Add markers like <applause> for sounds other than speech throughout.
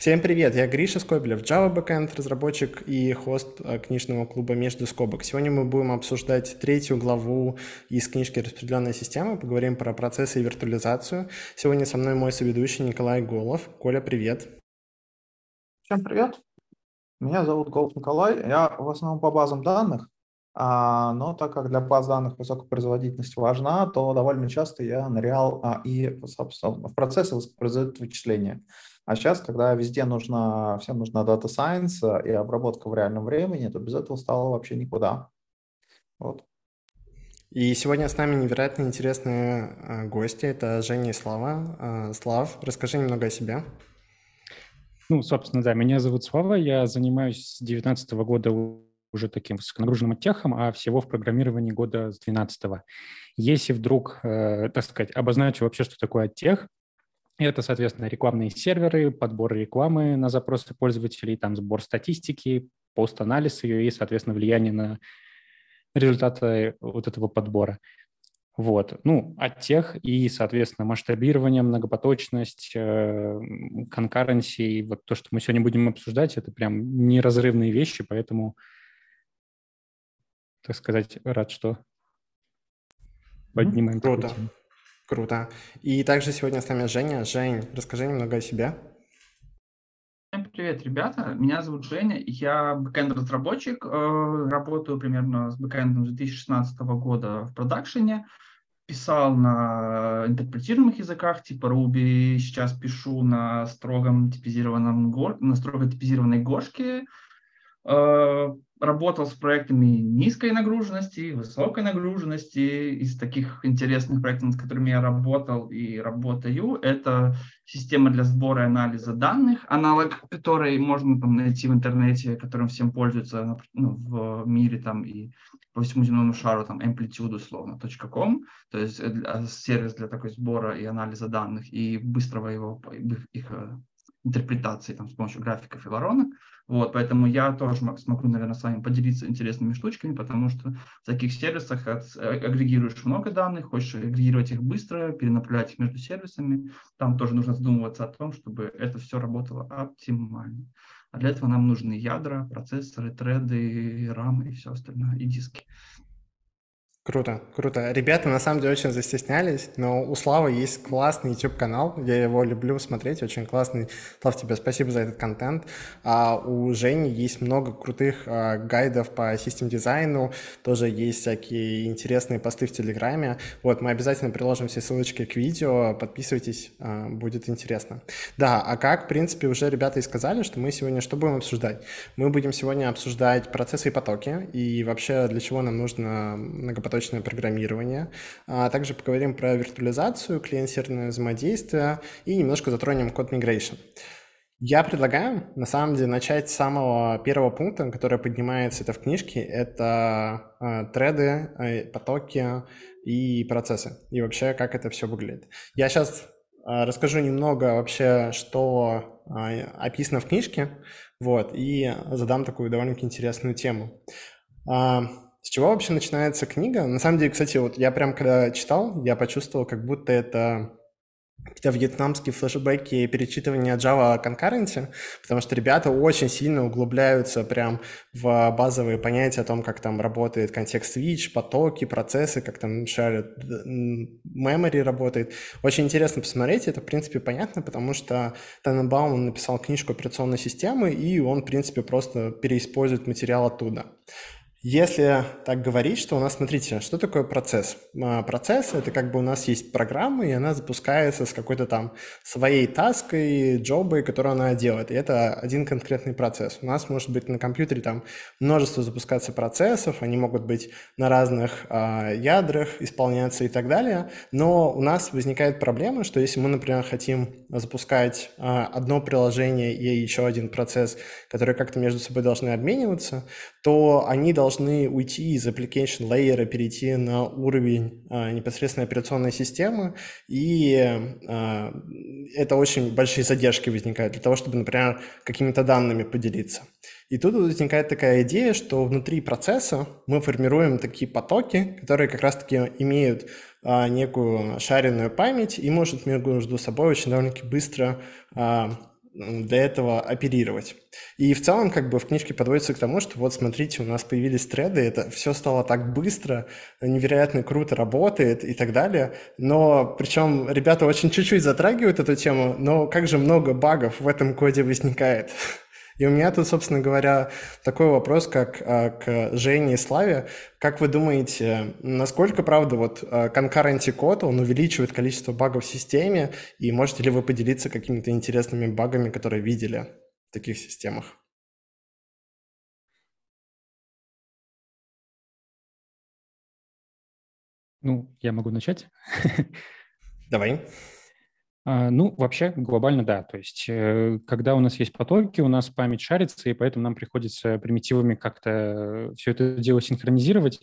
Всем привет, я Гриша Скобелев, Java Backend разработчик и хост э, книжного клуба «Между скобок». Сегодня мы будем обсуждать третью главу из книжки «Распределенная система». Поговорим про процессы и виртуализацию. Сегодня со мной мой соведущий Николай Голов. Коля, привет. Всем привет. Меня зовут Голов Николай. Я в основном по базам данных, а, но так как для баз данных высокая производительность важна, то довольно часто я нырял а, и в процессы производят вычисления. А сейчас, когда везде нужно, всем нужна Data Science и обработка в реальном времени, то без этого стало вообще никуда. Вот. И сегодня с нами невероятно интересные э, гости. Это Женя и Слава. Э, Слав, расскажи немного о себе. Ну, собственно, да, меня зовут Слава, я занимаюсь с 2019 года уже таким высоконагруженным техом, а всего в программировании года с 2012. Если вдруг, э, так сказать, обозначу вообще, что такое тех, это, соответственно, рекламные серверы, подбор рекламы на запросы пользователей, там сбор статистики, пост-анализ ее и, соответственно, влияние на результаты вот этого подбора. Вот. Ну, от тех и, соответственно, масштабирование, многопоточность, конкуренции, вот то, что мы сегодня будем обсуждать, это прям неразрывные вещи, поэтому, так сказать, рад, что поднимаем Круто. Тему. Круто. И также сегодня с нами Женя. Жень, расскажи немного о себе. Всем привет, ребята. Меня зовут Женя. Я бэкэнд-разработчик. Э, работаю примерно с бэкэндом с 2016 года в продакшене. Писал на интерпретируемых языках типа Ruby. Сейчас пишу на строгом типизированном, на строго типизированной Гошке. Э, работал с проектами низкой нагруженности, высокой нагруженности. Из таких интересных проектов, над которыми я работал и работаю, это система для сбора и анализа данных, аналог которой можно там, найти в интернете, которым всем пользуются ну, в мире там, и по всему земному шару, там, amplitude условно, .com, то есть э, сервис для такой сбора и анализа данных и быстрого его, их э, интерпретации там, с помощью графиков и воронок. Вот, поэтому я тоже смогу, наверное, с вами поделиться интересными штучками, потому что в таких сервисах э, агрегируешь много данных, хочешь агрегировать их быстро, перенаправлять их между сервисами. Там тоже нужно задумываться о том, чтобы это все работало оптимально. А для этого нам нужны ядра, процессоры, треды, рамы и все остальное, и диски. Круто, круто. Ребята на самом деле очень застеснялись, но у Славы есть классный YouTube-канал, я его люблю смотреть, очень классный. Слав, тебе спасибо за этот контент. А у Жени есть много крутых а, гайдов по систем дизайну, тоже есть всякие интересные посты в Телеграме. Вот, мы обязательно приложим все ссылочки к видео, подписывайтесь, а, будет интересно. Да, а как, в принципе, уже ребята и сказали, что мы сегодня что будем обсуждать? Мы будем сегодня обсуждать процессы и потоки, и вообще для чего нам нужно многопоточное высокопоточное программирование. А также поговорим про виртуализацию, клиент-серверное взаимодействие и немножко затронем код migration. Я предлагаю, на самом деле, начать с самого первого пункта, который поднимается это в книжке. Это э, треды, э, потоки и процессы. И вообще, как это все выглядит. Я сейчас э, расскажу немного вообще, что э, описано в книжке, вот, и задам такую довольно-таки интересную тему. С чего вообще начинается книга? На самом деле, кстати, вот я прям когда читал, я почувствовал, как будто это какие-то вьетнамские флешбеки перечитывания Java Concurrency, потому что ребята очень сильно углубляются прям в базовые понятия о том, как там работает контекст switch, потоки, процессы, как там шарят memory работает. Очень интересно посмотреть, это в принципе понятно, потому что Таненбаум написал книжку операционной системы, и он в принципе просто переиспользует материал оттуда. Если так говорить, что у нас, смотрите, что такое процесс? А, процесс — это как бы у нас есть программа, и она запускается с какой-то там своей таской, джобой, которую она делает. И это один конкретный процесс. У нас может быть на компьютере там множество запускаться процессов, они могут быть на разных э, ядрах исполняться и так далее. Но у нас возникает проблема, что если мы, например, хотим запускать э, одно приложение и еще один процесс, которые как-то между собой должны обмениваться, то они должны уйти из application layer, перейти на уровень а, непосредственно операционной системы, и а, это очень большие задержки возникают для того, чтобы, например, какими-то данными поделиться. И тут возникает такая идея, что внутри процесса мы формируем такие потоки, которые как раз-таки имеют а, некую шаренную память и может между собой очень довольно-таки быстро а, для этого оперировать. И в целом, как бы в книжке подводится к тому, что вот смотрите, у нас появились треды, это все стало так быстро, невероятно круто работает и так далее. Но причем ребята очень чуть-чуть затрагивают эту тему, но как же много багов в этом коде возникает. <laughs> И у меня тут, собственно говоря, такой вопрос, как а, к Жене и Славе. Как вы думаете, насколько, правда, вот а, concurrency код, он увеличивает количество багов в системе, и можете ли вы поделиться какими-то интересными багами, которые видели в таких системах? Ну, я могу начать. Давай. А, ну, вообще, глобально да. То есть, э, когда у нас есть потоки, у нас память шарится, и поэтому нам приходится примитивами как-то все это дело синхронизировать.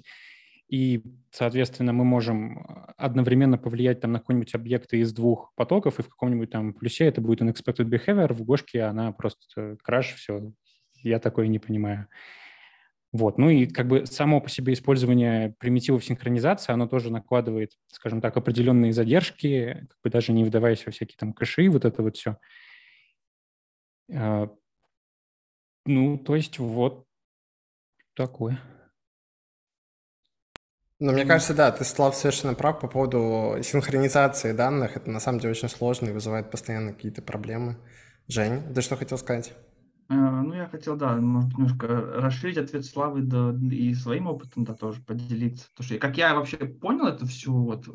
И, соответственно, мы можем одновременно повлиять там на какой-нибудь объект из двух потоков, и в каком-нибудь там плюсе это будет unexpected behavior, в гошке она просто краш, все, я такое не понимаю. Вот. Ну и как бы само по себе использование примитивов синхронизации, оно тоже накладывает, скажем так, определенные задержки, как бы даже не вдаваясь во всякие там кэши, вот это вот все. А, ну, то есть вот такое. Ну, мне кажется, да, ты, Слав, совершенно прав по поводу синхронизации данных. Это на самом деле очень сложно и вызывает постоянно какие-то проблемы. Жень, ты что хотел сказать? Э, ну, я хотел, да, может, немножко расширить ответ Славы да, и своим опытом, да, тоже поделиться. Потому что, как я вообще понял это всю, вот,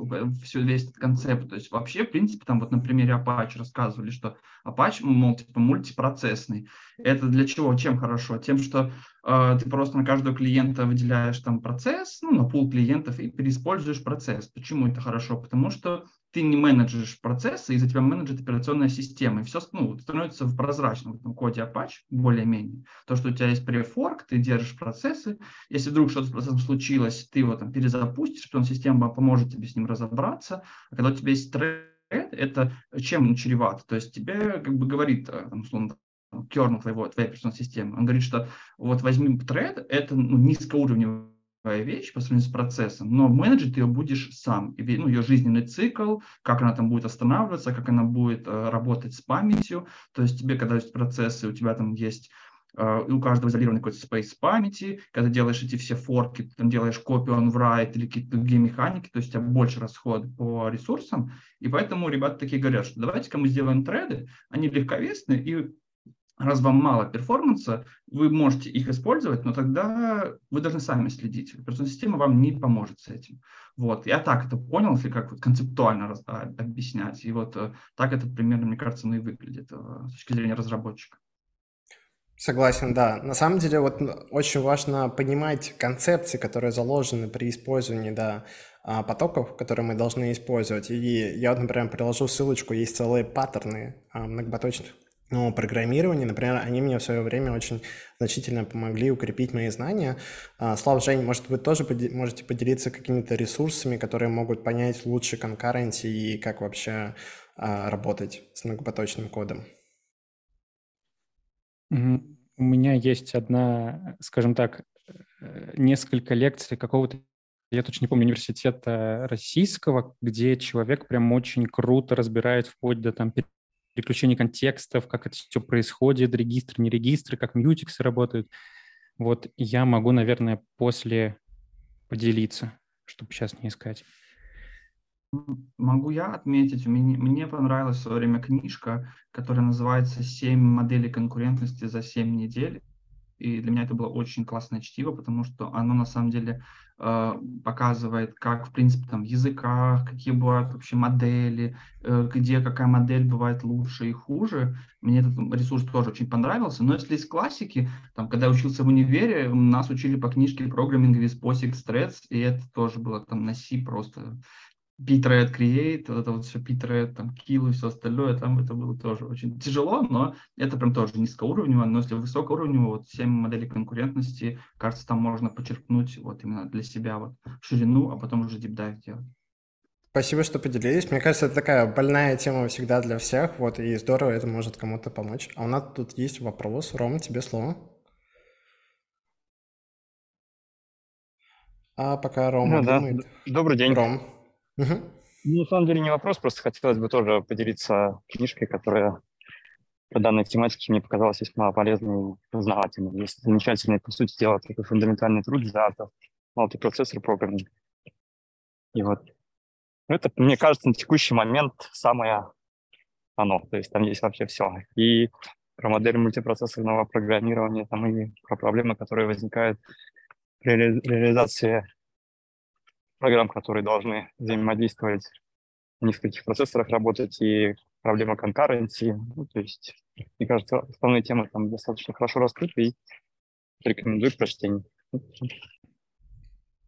всю весь этот концепт, то есть вообще, в принципе, там вот на примере Apache рассказывали, что Apache, мол, типа мультипроцессный. Это для чего? Чем хорошо? Тем, что э, ты просто на каждого клиента выделяешь там процесс, ну, на пул клиентов и переиспользуешь процесс. Почему это хорошо? Потому что ты не менеджеришь процессы, и за тебя менеджит операционная система. И все ну, становится в прозрачном в этом коде Apache более-менее. То, что у тебя есть префорк, ты держишь процессы. Если вдруг что-то с процессом случилось, ты его там перезапустишь, потом система поможет тебе с ним разобраться. А когда у тебя есть тред, это чем чревато? То есть тебе как бы говорит, э, там, условно, kernel твоего, твоей операционной системы, он говорит, что вот возьми тред, это ну, низкоуровневый вещь по сравнению с процессом, но менеджер ты ее будешь сам. Ну, ее жизненный цикл, как она там будет останавливаться, как она будет э, работать с памятью. То есть тебе, когда есть процессы, у тебя там есть Uh, у каждого изолированный какой-то space памяти, когда делаешь эти все форки, ты там делаешь копию on write или какие-то другие механики, то есть у тебя больше расход по ресурсам, и поэтому ребята такие говорят, что давайте-ка мы сделаем треды, они легковесные, и раз вам мало перформанса, вы можете их использовать, но тогда вы должны сами следить. Операционная система вам не поможет с этим. Вот. Я так это понял, если как вот концептуально раз, а, объяснять. И вот а, так это примерно, мне кажется, ну и выглядит а, с точки зрения разработчика. Согласен, да. На самом деле, вот очень важно понимать концепции, которые заложены при использовании да, потоков, которые мы должны использовать. И я вот, например, приложу ссылочку, есть целые паттерны многопоточных но программирование, например, они мне в свое время очень значительно помогли укрепить мои знания. А, Слав, Жень, может, вы тоже можете поделиться какими-то ресурсами, которые могут понять лучше конкуренции и как вообще а, работать с многопоточным кодом? У меня есть одна, скажем так, э, несколько лекций какого-то я точно не помню, университета российского, где человек прям очень круто разбирает вплоть до там переключение контекстов, как это все происходит, регистр, не регистры, как мьютиксы работают. Вот я могу, наверное, после поделиться, чтобы сейчас не искать. Могу я отметить, мне, мне понравилась в свое время книжка, которая называется «Семь моделей конкурентности за семь недель». И для меня это было очень классное чтиво, потому что оно на самом деле э, показывает, как, в принципе, там в языках, какие бывают вообще модели, э, где какая модель бывает лучше и хуже. Мне этот ресурс тоже очень понравился. Но если из классики, там, когда я учился в универе, нас учили по книжке Programming with POSIX Threads, и это тоже было там на C просто Bitrate Create, вот это вот все Bitrate, там, Kill и все остальное, там это было тоже очень тяжело, но это прям тоже низкоуровнево, но если высокоуровнево, вот 7 моделей конкурентности, кажется, там можно почерпнуть вот именно для себя вот ширину, а потом уже дипдайв делать. Спасибо, что поделились. Мне кажется, это такая больная тема всегда для всех, вот, и здорово, это может кому-то помочь. А у нас тут есть вопрос. Ром, тебе слово. А пока Рома ну, думает. Да. Добрый день. Ром. Угу. На самом деле не вопрос, просто хотелось бы тоже поделиться книжкой, которая по данной тематике мне показалось весьма полезной и познавательной. Есть замечательный, по сути дела, такой фундаментальный труд за мультипроцессор программинг. И вот это, мне кажется, на текущий момент самое оно. То есть там есть вообще все. И про модель мультипроцессорного программирования, там и про проблемы, которые возникают при реализации программ, которые должны взаимодействовать в нескольких процессорах работать, и проблема конкуренции. Ну, то есть, мне кажется, основные темы там достаточно хорошо раскрыты, и рекомендую к прочтению.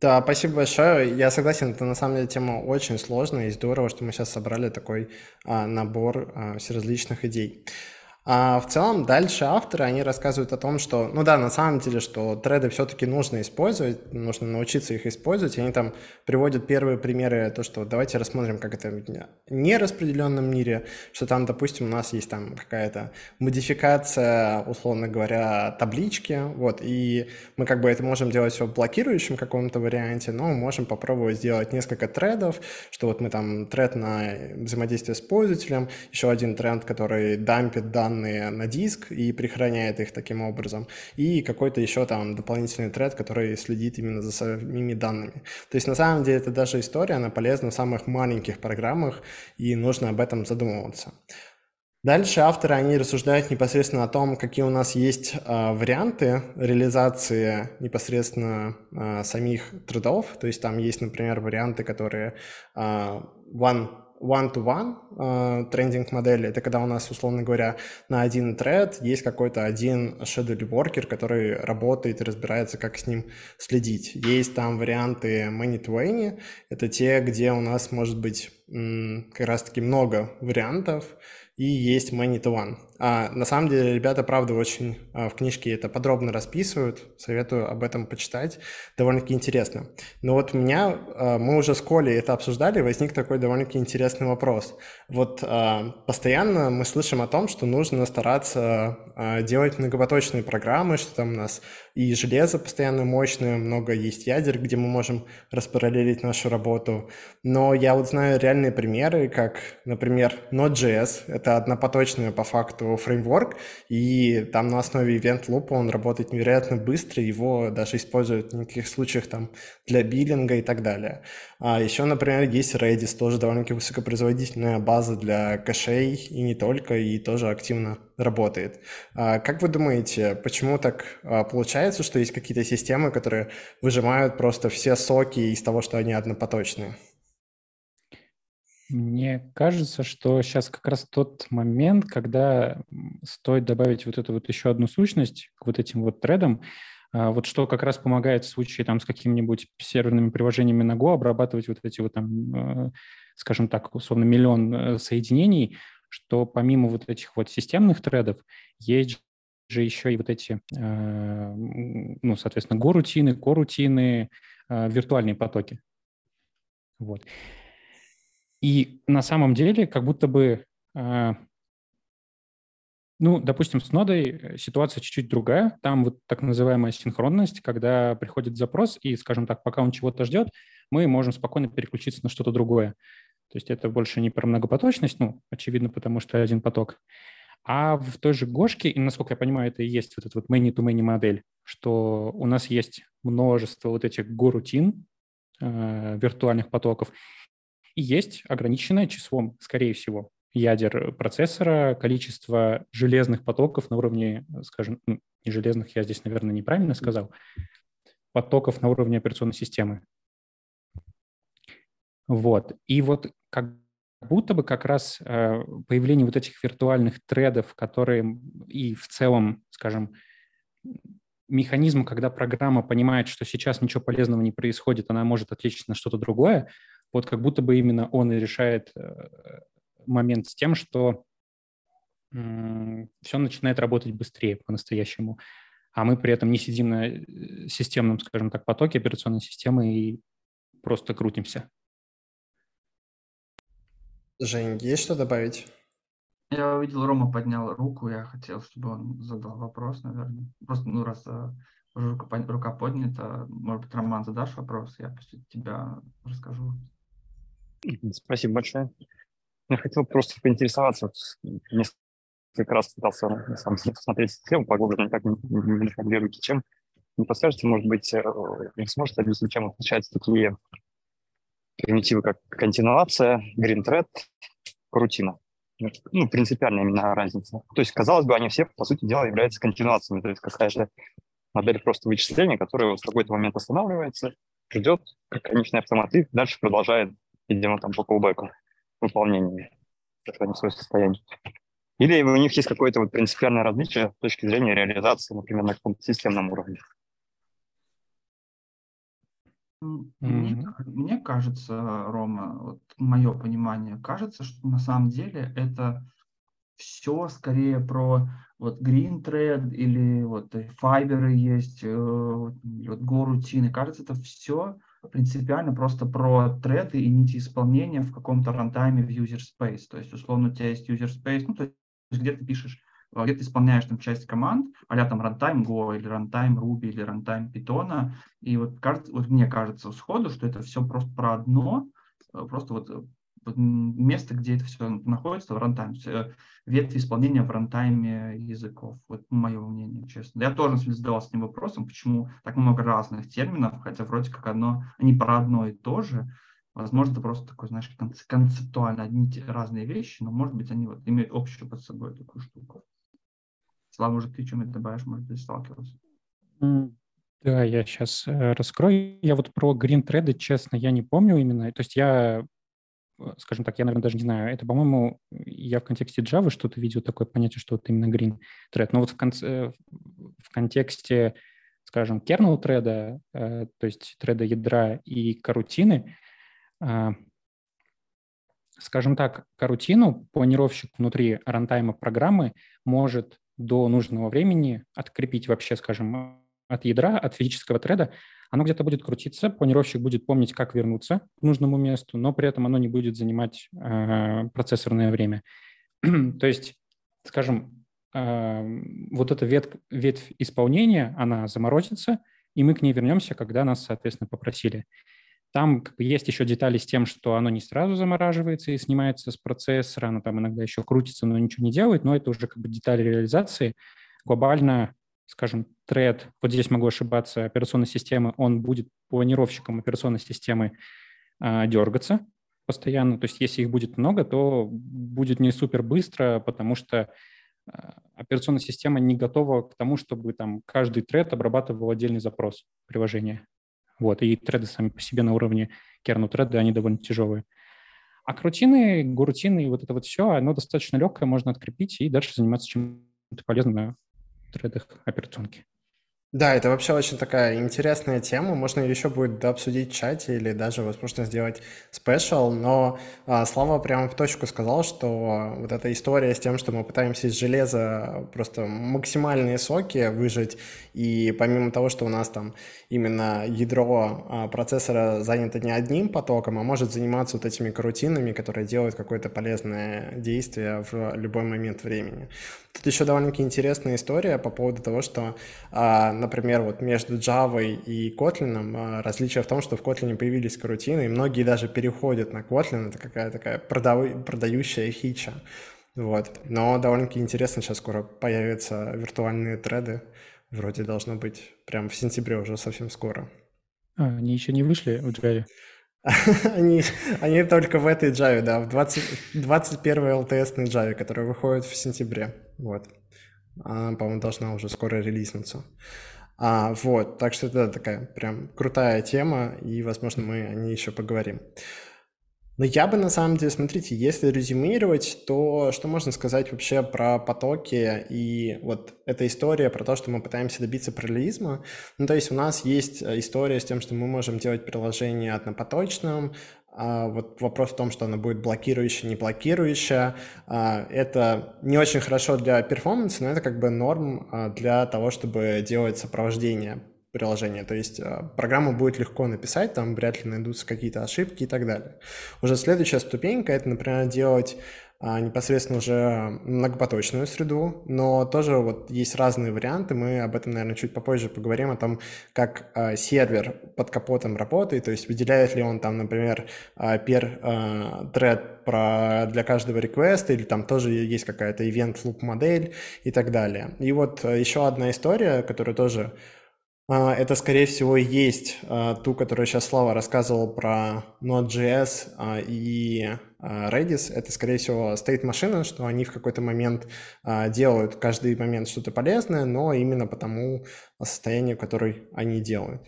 Да, спасибо большое. Я согласен, это на самом деле тема очень сложная, и здорово, что мы сейчас собрали такой а, набор а, всеразличных идей. А в целом дальше авторы, они рассказывают о том, что, ну да, на самом деле, что треды все-таки нужно использовать, нужно научиться их использовать. И они там приводят первые примеры, то, что давайте рассмотрим, как это в нераспределенном мире, что там, допустим, у нас есть там какая-то модификация, условно говоря, таблички, вот, и мы как бы это можем делать все в блокирующем каком-то варианте, но можем попробовать сделать несколько тредов, что вот мы там тред на взаимодействие с пользователем, еще один тренд, который дампит данные данные на диск и прихраняет их таким образом, и какой-то еще там дополнительный тред, который следит именно за самими данными. То есть на самом деле это даже история, она полезна в самых маленьких программах, и нужно об этом задумываться. Дальше авторы, они рассуждают непосредственно о том, какие у нас есть э, варианты реализации непосредственно э, самих трудов. То есть там есть, например, варианты, которые э, one one-to-one э, трендинг модели. Это когда у нас, условно говоря, на один тред есть какой-то один schedule worker, который работает и разбирается, как с ним следить. Есть там варианты many-to-any. Это те, где у нас может быть как раз-таки много вариантов, и есть Many to One. А, на самом деле, ребята, правда, очень а, в книжке это подробно расписывают. Советую об этом почитать. Довольно-таки интересно. Но вот у меня, а, мы уже с Колей это обсуждали, возник такой довольно-таки интересный вопрос. Вот а, постоянно мы слышим о том, что нужно стараться а, делать многопоточные программы, что там у нас и железо постоянно мощное, много есть ядер, где мы можем распараллелить нашу работу. Но я вот знаю реальные примеры, как, например, Node.js. Это однопоточная по факту фреймворк, и там на основе event loop он работает невероятно быстро, его даже используют в неких случаях там для биллинга и так далее. А еще, например, есть Redis, тоже довольно-таки высокопроизводительная база для кэшей, и не только, и тоже активно работает. А как вы думаете, почему так а, получается, что есть какие-то системы, которые выжимают просто все соки из того, что они однопоточные? Мне кажется, что сейчас как раз тот момент, когда стоит добавить вот эту вот еще одну сущность к вот этим вот тредам, вот что как раз помогает в случае там с какими-нибудь серверными приложениями на Go обрабатывать вот эти вот там, скажем так, условно миллион э, соединений, что помимо вот этих вот системных тредов есть же еще и вот эти, э, ну, соответственно, go-рутины, core-рутины, э, виртуальные потоки. Вот. И на самом деле как будто бы, э, ну, допустим, с нодой ситуация чуть-чуть другая. Там вот так называемая синхронность, когда приходит запрос, и, скажем так, пока он чего-то ждет, мы можем спокойно переключиться на что-то другое. То есть это больше не про многопоточность, ну, очевидно, потому что один поток. А в той же Гошке, и насколько я понимаю, это и есть вот эта вот many-to-many модель, что у нас есть множество вот этих горутин, э, виртуальных потоков, и есть ограниченное числом, скорее всего, ядер процессора, количество железных потоков на уровне, скажем, ну, не железных, я здесь, наверное, неправильно сказал, потоков на уровне операционной системы. Вот. И вот как будто бы как раз э, появление вот этих виртуальных тредов, которые и в целом, скажем, механизм, когда программа понимает, что сейчас ничего полезного не происходит, она может отвлечься на что-то другое, вот как будто бы именно он и решает э, момент с тем, что все начинает работать быстрее по-настоящему, а мы при этом не сидим на э, системном, скажем так, потоке операционной системы и просто крутимся. Жень, есть что добавить? Я увидел, Рома поднял руку, я хотел, чтобы он задал вопрос, наверное. Просто, ну, раз э, рука, рука поднята, может быть, Роман, задашь вопрос, я после тебя расскажу. Спасибо большое. Я хотел просто поинтересоваться, несколько раз пытался на самом деле посмотреть систему поглубже, никак не, не, формулируете, чем. Не подскажете, может быть, э, не сможете объяснить, чем отличаются такие примитивы, как континуация, green thread, рутина? Ну, принципиальная именно разница. То есть, казалось бы, они все, по сути дела, являются континуациями, то есть какая-то модель просто вычисления, которая в какой-то момент останавливается, ждет конечный автомат и дальше продолжает, видимо, там по колбеку выполнение, сохранить свое состояние. Или у них есть какое-то вот принципиальное различие с точки зрения реализации, например, на каком-то системном уровне. Мне, мне кажется, Рома, вот мое понимание, кажется, что на самом деле это все скорее про вот Green Thread или вот Fiber есть, э, вот Go рутины. Кажется, это все принципиально просто про треды и нити исполнения в каком-то рантайме в user space. То есть, условно, у тебя есть user space, ну, то есть, где ты пишешь, э, где ты исполняешь там часть команд, а там runtime Go или runtime Ruby или runtime Python, и вот, кажется, вот мне кажется сходу, что это все просто про одно, э, просто вот место, где это все находится в рантайме, э, ветви исполнения в рантайме языков. Вот мое мнение, честно. Я тоже задавался этим вопросом, почему так много разных терминов, хотя вроде как одно, они про одно и то же. Возможно, это просто такой, знаешь, концептуально одни разные вещи, но, может быть, они вот имеют общую под собой такую штуку. Слава, может, ты чем-нибудь добавишь, может быть, сталкивался? Да, я сейчас э, раскрою. Я вот про Green Thread, честно, я не помню именно. То есть я скажем так, я, наверное, даже не знаю, это, по-моему, я в контексте Java что-то видел такое понятие, что вот именно green thread. Но вот в, конце, в контексте, скажем, kernel thread, э, то есть thread ядра и карутины, э, скажем так, карутину планировщик внутри рантайма программы может до нужного времени открепить вообще, скажем, от ядра, от физического треда, оно где-то будет крутиться, планировщик будет помнить, как вернуться к нужному месту, но при этом оно не будет занимать э, процессорное время. <clears throat> То есть, скажем, э, вот эта ветвь, ветвь исполнения, она заморозится, и мы к ней вернемся, когда нас, соответственно, попросили. Там есть еще детали с тем, что оно не сразу замораживается и снимается с процессора, оно там иногда еще крутится, но ничего не делает, но это уже как бы детали реализации. Глобально скажем, тред, вот здесь могу ошибаться, операционной системы, он будет планировщиком операционной системы а, дергаться постоянно. То есть если их будет много, то будет не супер быстро, потому что а, операционная система не готова к тому, чтобы там каждый тред обрабатывал отдельный запрос приложения. Вот, и треды сами по себе на уровне керну треды, они довольно тяжелые. А крутины, гурутины и вот это вот все, оно достаточно легкое, можно открепить и дальше заниматься чем-то полезным тредах операционки. Да, это вообще очень такая интересная тема. Можно еще будет обсудить в чате или даже, возможно, сделать спешл. Но а, Слава прямо в точку сказал, что вот эта история с тем, что мы пытаемся из железа просто максимальные соки выжать, и помимо того, что у нас там именно ядро а, процессора занято не одним потоком, а может заниматься вот этими карутинами, которые делают какое-то полезное действие в любой момент времени. Тут еще довольно-таки интересная история по поводу того, что, а, например, вот между Java и Kotlin а, различие в том, что в Kotlin появились карутины, и многие даже переходят на Kotlin, это какая-то такая продав... продающая фича. Вот. Но довольно-таки интересно, сейчас скоро появятся виртуальные треды. Вроде должно быть прям в сентябре уже совсем скоро. А, они еще не вышли в Java? <laughs> они, они только в этой Java, да, в 20, 21 LTS-ной Java, которая выходит в сентябре. Вот. Она, по-моему, должна уже скоро релизнуться. А, вот, так что это такая прям крутая тема, и, возможно, мы о ней еще поговорим. Но я бы на самом деле, смотрите, если резюмировать, то что можно сказать вообще про потоки? И вот эта история про то, что мы пытаемся добиться параллелизма. Ну, то есть у нас есть э, история с тем, что мы можем делать приложение однопоточным, а вот вопрос в том, что оно будет блокирующее, не блокирующее, а, это не очень хорошо для перформанса, но это как бы норм а, для того, чтобы делать сопровождение приложения. То есть а, программу будет легко написать, там вряд ли найдутся какие-то ошибки и так далее. Уже следующая ступенька — это, например, делать а, непосредственно уже многопоточную среду, но тоже вот есть разные варианты. Мы об этом, наверное, чуть попозже поговорим, о том, как а, сервер под капотом работает, то есть выделяет ли он там, например, per thread про, для каждого реквеста, или там тоже есть какая-то event loop модель и так далее. И вот еще одна история, которая тоже это, скорее всего, есть а, ту, которую сейчас Слава рассказывал про Node.js а, и Redis. Это, скорее всего, стоит машина, что они в какой-то момент делают каждый момент что-то полезное, но именно по тому состоянию, которое они делают.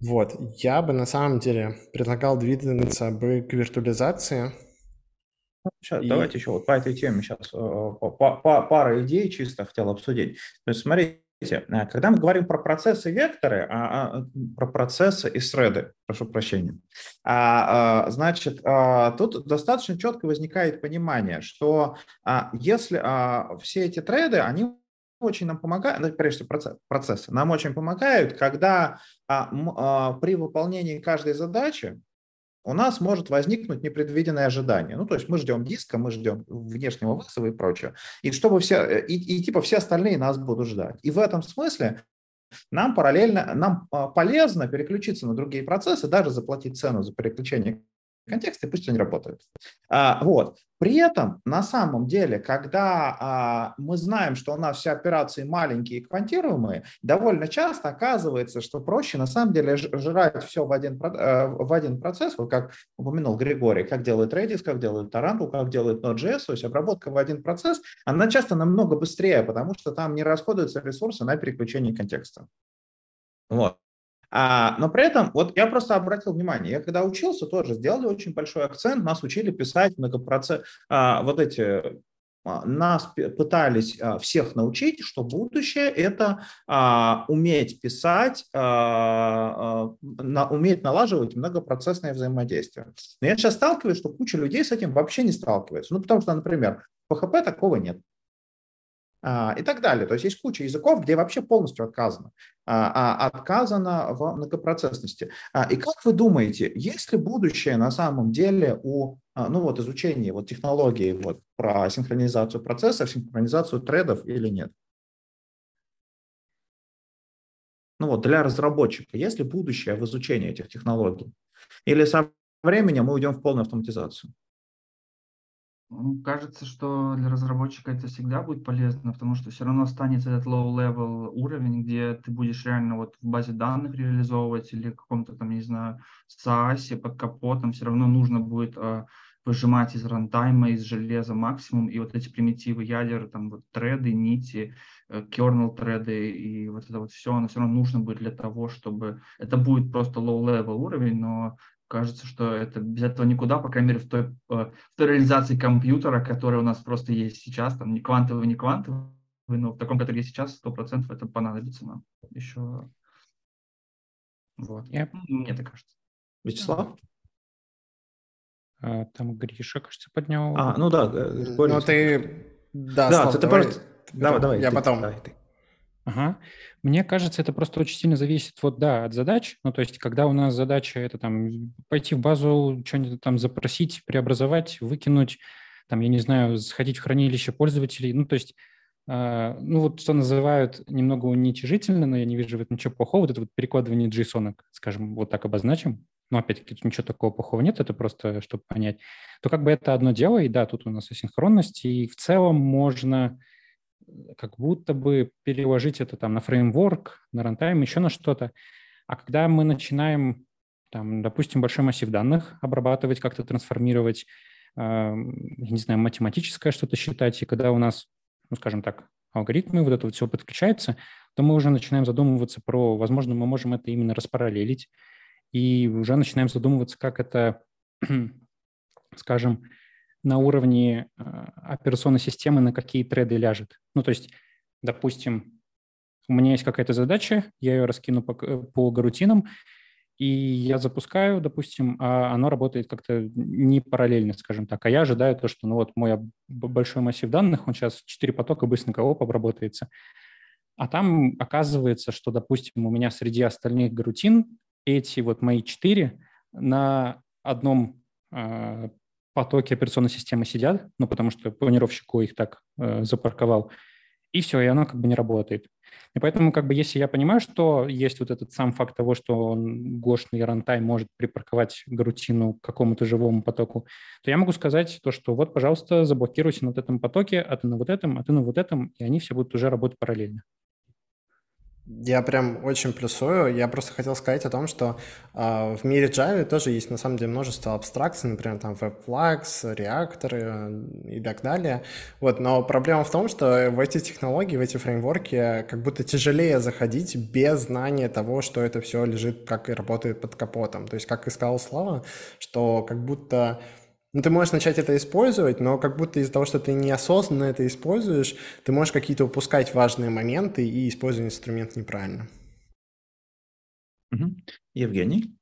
Вот, я бы на самом деле предлагал двигаться бы к виртуализации. Сейчас, и... Давайте еще вот по этой теме сейчас э, пара идей чисто хотел обсудить. То есть, смотрите, Э, когда мы говорим про процессы векторы, а, а, про процессы и среды, прошу прощения, а, значит, тут достаточно четко возникает понимание, что если все эти треды, они очень нам помогают, ну, прежде всего процессы, нам очень помогают, когда а, а, при выполнении каждой задачи у нас может возникнуть непредвиденное ожидание. Ну, то есть мы ждем диска, мы ждем внешнего вызова и прочее. И чтобы все, э, и, и типа все остальные нас будут ждать. И в этом смысле нам параллельно, нам а, полезно переключиться на другие процессы, даже заплатить цену за переключение контексте, пусть они работают. А, вот. При этом, на самом деле, когда а, мы знаем, что у нас все операции маленькие и квантируемые, довольно часто оказывается, что проще на самом деле жрать все в один, э, в один процесс, вот как упомянул Григорий, как делает Redis, как делает Tarantul, как делает Node.js, то есть обработка в один процесс, она часто намного быстрее, потому что там не расходуются ресурсы на переключение контекста. Вот. А, но при этом, вот я просто обратил внимание, я когда учился, тоже сделали очень большой акцент, нас учили писать многопроцесс, а, вот эти а, нас пытались а, всех научить, что будущее это а, уметь писать, а, а, на, уметь налаживать многопроцессное взаимодействие. Но я сейчас сталкиваюсь, что куча людей с этим вообще не сталкивается. Ну, потому что, например, в PHP такого нет. А, и так далее. То есть есть куча языков, где вообще полностью отказано. А, а, отказано в многопроцессности. И как вы думаете, есть ли будущее на самом деле у ну вот, изучения вот, технологии вот, про синхронизацию процессов, синхронизацию тредов или нет? Ну вот, для разработчика, есть ли будущее в изучении этих технологий? Или со временем мы уйдем в полную автоматизацию? Кажется, что для разработчика это всегда будет полезно, потому что все равно останется этот low-level уровень, где ты будешь реально вот в базе данных реализовывать или в каком-то там, не знаю, SaaS под капотом, все равно нужно будет э, выжимать из рантайма, из железа максимум, и вот эти примитивы ядер, там вот треды, нити, э, kernel треды и вот это вот все, оно все равно нужно будет для того, чтобы... Это будет просто low-level уровень, но кажется, что это без этого никуда, по крайней мере, в той, э, в той реализации компьютера, которая у нас просто есть сейчас, там не квантовый, не квантовый, но в таком, который есть сейчас, сто процентов это понадобится нам еще. Вот. Yep. Ну, мне так кажется. Вячеслав? А, там Гриша, кажется, поднял. А, ну да. Ну ты... Да, да Слав, ты, давай, просто... давай, давай, я ты, потом. Давай, ты. Ага. Мне кажется, это просто очень сильно зависит вот, да, от задач. Ну, то есть, когда у нас задача это там пойти в базу, что-нибудь там запросить, преобразовать, выкинуть, там, я не знаю, сходить в хранилище пользователей. Ну, то есть, э, ну, вот что называют немного уничижительно, но я не вижу в этом ничего плохого, вот это вот перекладывание JSON, скажем, вот так обозначим. Но опять-таки тут ничего такого плохого нет, это просто, чтобы понять. То как бы это одно дело, и да, тут у нас асинхронность, и в целом можно как будто бы переложить это там на фреймворк, на рантайм, еще на что-то. А когда мы начинаем, там, допустим, большой массив данных обрабатывать, как-то трансформировать, э, не знаю, математическое что-то считать, и когда у нас, ну, скажем так, алгоритмы, вот это вот все подключается, то мы уже начинаем задумываться про, возможно, мы можем это именно распараллелить, и уже начинаем задумываться, как это, <clears throat> скажем, на уровне э, операционной системы на какие треды ляжет. Ну, то есть, допустим, у меня есть какая-то задача, я ее раскину по, э, по гарутинам, и я запускаю, допустим, а оно работает как-то не параллельно, скажем так. А я ожидаю то, что ну вот мой большой массив данных, он сейчас 4 потока быстренько оп, обработается. А там оказывается, что, допустим, у меня среди остальных гарутин эти вот мои 4 на одном э, потоки операционной системы сидят, ну, потому что планировщику их так э, запарковал, и все, и оно как бы не работает. И поэтому, как бы, если я понимаю, что есть вот этот сам факт того, что он гошный рантайм может припарковать гарутину к какому-то живому потоку, то я могу сказать то, что вот, пожалуйста, заблокируйся на вот этом потоке, а ты на вот этом, а ты на вот этом, и они все будут уже работать параллельно. Я прям очень плюсую. Я просто хотел сказать о том, что э, в мире Java тоже есть на самом деле множество абстракций, например, там WebFlux, реакторы и так далее. Вот, но проблема в том, что в эти технологии, в эти фреймворки как будто тяжелее заходить без знания того, что это все лежит, как и работает под капотом. То есть, как и сказал Слава, что как будто ну, ты можешь начать это использовать, но как будто из-за того, что ты неосознанно это используешь, ты можешь какие-то упускать важные моменты и использовать инструмент неправильно. Евгений?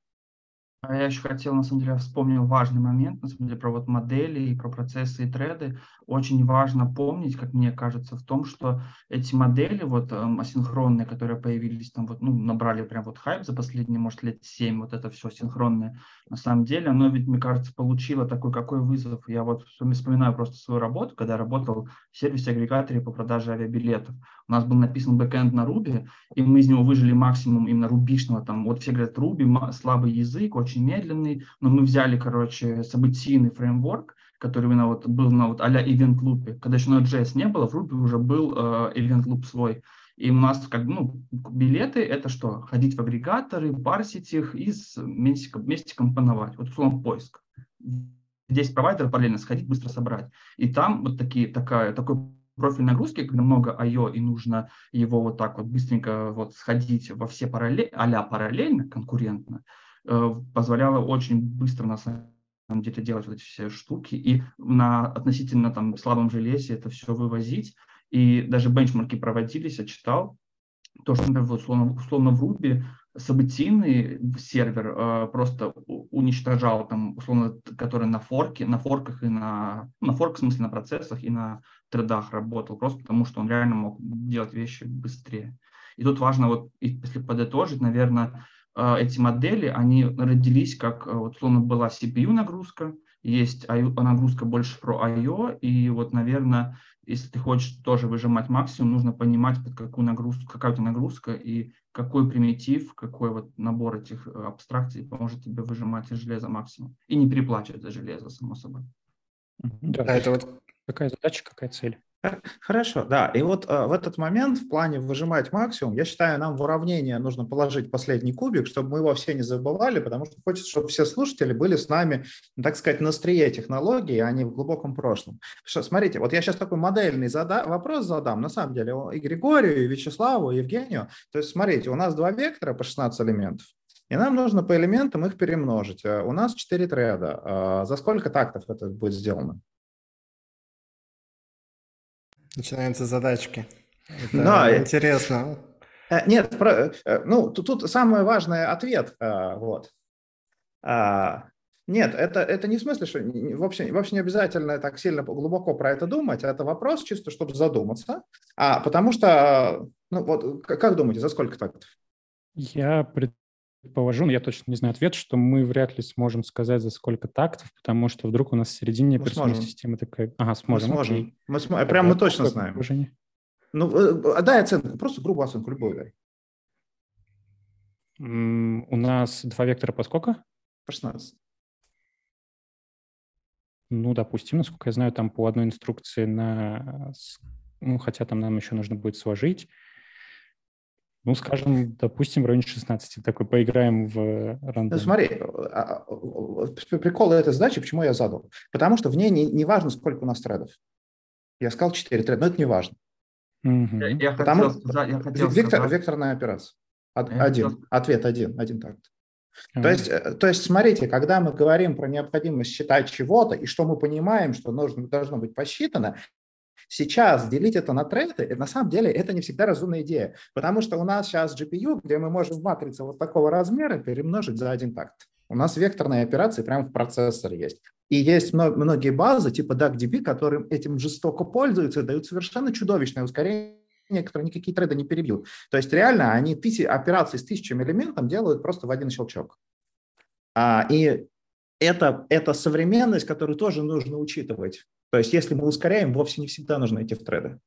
А я еще хотел, на самом деле, вспомнил важный момент, на самом деле, про вот модели и про процессы и треды. Очень важно помнить, как мне кажется, в том, что эти модели вот эм, асинхронные, которые появились там, вот, ну, набрали прям вот хайп за последние, может, лет 7, вот это все синхронное, на самом деле, оно ведь, мне кажется, получило такой, какой вызов. Я вот вспоминаю просто свою работу, когда я работал в сервисе-агрегаторе по продаже авиабилетов. У нас был написан бэкэнд на Ruby, и мы из него выжили максимум именно рубишного. Там, вот все говорят, Ruby слабый язык, очень медленный, но мы взяли, короче, событийный фреймворк, который именно вот был на вот а-ля Event Loop. Когда еще Node.js не было, в Ruby уже был э, Event Loop свой. И у нас как ну, билеты – это что? Ходить в агрегаторы, парсить их и вместе, вместе компоновать. Вот условно поиск. 10 провайдеров параллельно сходить, быстро собрать. И там вот такие, такая, такой профиль нагрузки, когда много I.O. и нужно его вот так вот быстренько вот сходить во все параллель, а параллельно, конкурентно, э, позволяло очень быстро на самом деле делать вот эти все штуки и на относительно там слабом железе это все вывозить. И даже бенчмарки проводились, я читал, то, что, например, условно, условно в Ruby событийный сервер э, просто уничтожал там условно, который на форке, на форках и на на форках в смысле на процессах и на тредах работал просто потому, что он реально мог делать вещи быстрее. И тут важно вот если подытожить, наверное, э, эти модели они родились как э, вот условно была CPU нагрузка, есть нагрузка больше про I.O. и вот наверное если ты хочешь тоже выжимать максимум, нужно понимать, под какую нагрузку, какая у тебя нагрузка и какой примитив, какой вот набор этих э, абстракций поможет тебе выжимать из железа максимум. И не переплачивать за железо, само собой. Да, а это вот какая задача, какая цель. Хорошо, да. И вот э, в этот момент в плане выжимать максимум, я считаю, нам в уравнение нужно положить последний кубик, чтобы мы его все не забывали, потому что хочется, чтобы все слушатели были с нами, так сказать, на острие технологии, а не в глубоком прошлом. Что, смотрите, вот я сейчас такой модельный зада- вопрос задам, на самом деле, и Григорию, и Вячеславу, и Евгению. То есть, смотрите, у нас два вектора по 16 элементов. И нам нужно по элементам их перемножить. Э, у нас 4 треда. А за сколько тактов это будет сделано? Начинаются задачки. Это да, интересно. Э, нет, про, э, ну тут, тут самый важный ответ. Э, вот. А, нет, это, это не в смысле, что вообще, вообще не обязательно так сильно глубоко про это думать. Это вопрос чисто, чтобы задуматься. А, потому что, ну вот, как думаете, за сколько тактов? Я предположу, но я точно не знаю ответ, что мы вряд ли сможем сказать, за сколько тактов, потому что вдруг у нас в середине операционной системы такая... Ага, сможем. Мы сможем. Окей. Мы см... Прям мы точно знаем. Положение? Ну, э, дай оценку, просто грубую оценку, любую дай. У нас два вектора по сколько? По 16. Ну, допустим, насколько я знаю, там по одной инструкции на... Ну, хотя там нам еще нужно будет сложить. Ну, скажем, допустим, в районе 16. Такой поиграем в рандом. Ну, смотри, а, а, прикол этой задачи, почему я задал? Потому что в ней не, не важно, сколько у нас тредов. Я сказал 4 треда, но это не важно. Угу. Я, я Потому хотел, я хотел вектор, сказать... Векторная операция. один. Хотел... Ответ один. Один такт. Mm-hmm. То, есть, э, то есть, смотрите, когда мы говорим про необходимость считать чего-то, и что мы понимаем, что нужно, должно быть посчитано, Сейчас делить это на треды, на самом деле это не всегда разумная идея, потому что у нас сейчас GPU, где мы можем матрицу вот такого размера перемножить за один такт. У нас векторные операции прямо в процессоре есть. И есть многие базы типа DuckDB, которые этим жестоко пользуются и дают совершенно чудовищное ускорение которые никакие треды не перебьют. То есть реально они тысячи, операции с тысячами элементов делают просто в один щелчок. А, и это, это современность, которую тоже нужно учитывать. То есть если мы ускоряем, вовсе не всегда нужно идти в треды.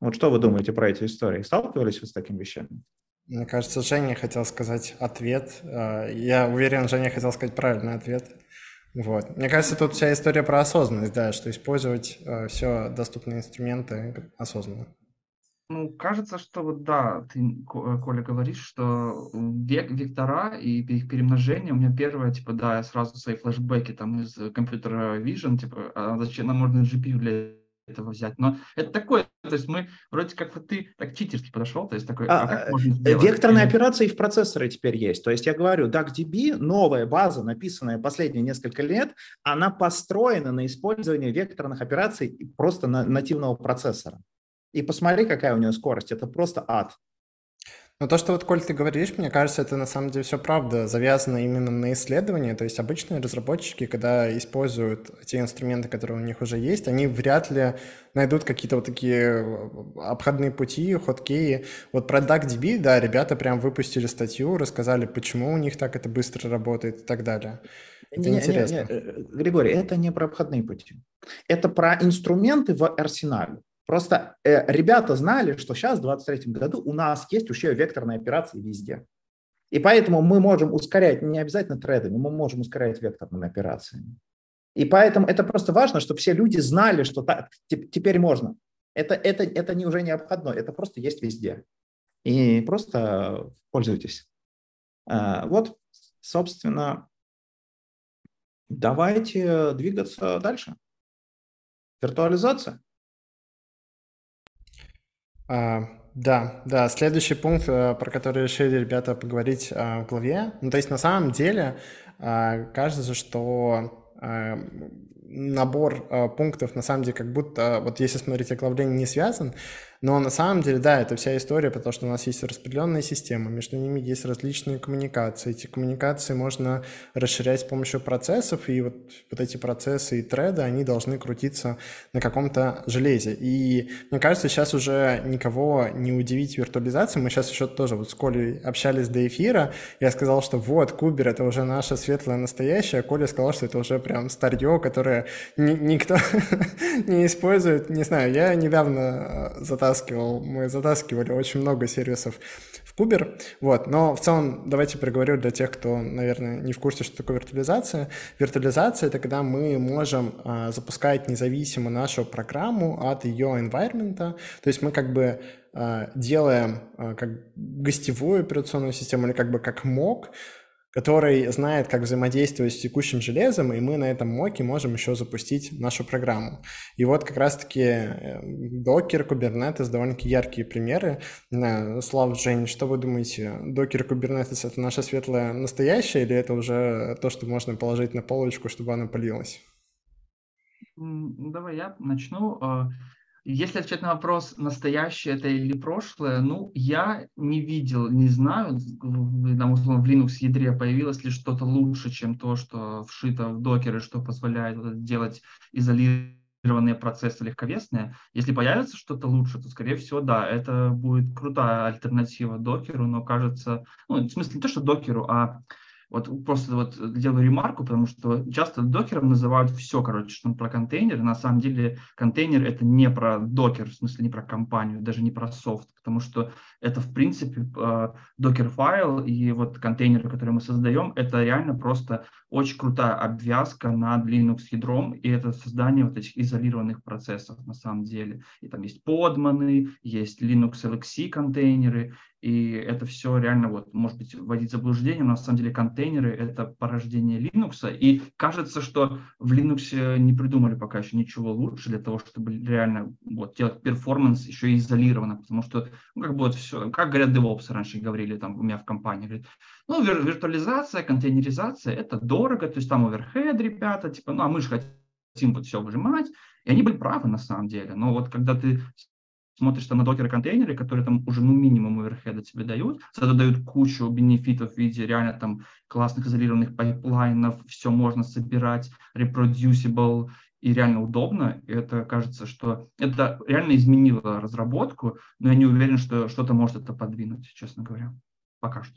Вот что вы думаете про эти истории? Сталкивались вы с такими вещами? Мне кажется, Женя хотел сказать ответ. А, я уверен, Женя хотел сказать правильный ответ. Вот. Мне кажется, тут вся история про осознанность, да, что использовать э, все доступные инструменты осознанно. Ну, кажется, что вот да, ты, э, Коля, говоришь, что век, вектора и их перемножение, у меня первое, типа, да, я сразу свои флешбеки там из компьютера Vision, типа, а зачем нам можно GPU для этого взять. Но это такое, то есть мы вроде как вот ты так читерски подошел, то есть такой, а, а как э, можно сделать? Векторные операции в процессоры теперь есть. То есть я говорю, DuckDB, новая база, написанная последние несколько лет, она построена на использовании векторных операций просто на нативного процессора. И посмотри, какая у нее скорость. Это просто ад. Но то, что вот, Коль, ты говоришь, мне кажется, это на самом деле все правда, завязано именно на исследование. То есть обычные разработчики, когда используют те инструменты, которые у них уже есть, они вряд ли найдут какие-то вот такие э, обходные пути, ходкеи. Вот про DuckDB, да, ребята прям выпустили статью, рассказали, почему у них так это быстро работает и так далее. Это не, интересно. Не, не, э, Григорий, это не про обходные пути. Это про инструменты в арсенале. Просто э, ребята знали, что сейчас, в 2023 году, у нас есть уже векторные операции везде. И поэтому мы можем ускорять не обязательно трейдами, мы можем ускорять векторными операциями. И поэтому это просто важно, чтобы все люди знали, что так, теперь можно. Это, это, это не уже не обходной, это просто есть везде. И просто пользуйтесь. А, вот, собственно, давайте двигаться дальше. Виртуализация. А, да, да, следующий пункт, э, про который решили ребята поговорить а, в главе. Ну, то есть на самом деле а, кажется, что набор а, пунктов на самом деле как будто, вот если смотреть оглавление, не связан, но на самом деле, да, это вся история, потому что у нас есть распределенная система, между ними есть различные коммуникации. Эти коммуникации можно расширять с помощью процессов, и вот, вот эти процессы и треды, они должны крутиться на каком-то железе. И мне кажется, сейчас уже никого не удивить виртуализацией. Мы сейчас еще тоже вот с Колей общались до эфира. Я сказал, что вот, Кубер — это уже наше светлое настоящее, а Коля сказал, что это уже прям старье, которое ни, никто <laughs> не использует. Не знаю, я недавно э, затаскивал, мы затаскивали очень много сервисов в Кубер, вот, но в целом давайте проговорю для тех, кто, наверное, не в курсе, что такое виртуализация. Виртуализация — это когда мы можем а, запускать независимо нашу программу от ее environment, то есть мы как бы а, делаем а, как гостевую операционную систему или как бы как мог, который знает, как взаимодействовать с текущим железом, и мы на этом моке можем еще запустить нашу программу. И вот как раз-таки Docker, Kubernetes довольно-таки яркие примеры. Слав, Жень, что вы думаете? Docker, Kubernetes — это наше светлое настоящее, или это уже то, что можно положить на полочку, чтобы оно полилось? Давай я начну. Если отвечать на вопрос, настоящее это или прошлое, ну, я не видел, не знаю, там, условно, в Linux ядре появилось ли что-то лучше, чем то, что вшито в докеры, что позволяет делать изолированные процессы легковесные. Если появится что-то лучше, то, скорее всего, да, это будет крутая альтернатива докеру, но кажется, ну, в смысле не то, что докеру, а вот просто вот делаю ремарку, потому что часто докером называют все, короче, что про контейнер. На самом деле контейнер это не про докер, в смысле не про компанию, даже не про софт, потому что это в принципе докер файл и вот контейнеры, которые мы создаем, это реально просто очень крутая обвязка над Linux ядром, и это создание вот этих изолированных процессов на самом деле. И там есть подманы, есть Linux LXC контейнеры, и это все реально, вот, может быть, вводить заблуждение, но на самом деле контейнеры — это порождение Linux, и кажется, что в Linux не придумали пока еще ничего лучше для того, чтобы реально вот, делать перформанс еще изолированно, потому что, ну, как бы вот все, как говорят DevOps раньше говорили там у меня в компании, говорят, ну, вир- виртуализация, контейнеризация — это дорого, то есть там оверхед, ребята, типа, ну, а мы же хотим вот все выжимать, и они были правы на самом деле, но вот когда ты смотришь там на Docker-контейнеры, которые там уже ну минимум overhead а тебе дают, зато дают кучу benefit ов в виде реально там классных изолированных pipeline ов, все можно собирать, reproducible и реально удобно. И это кажется, что это реально изменило разработку, но я не уверен, что что-то может это подвинуть, честно говоря, пока что.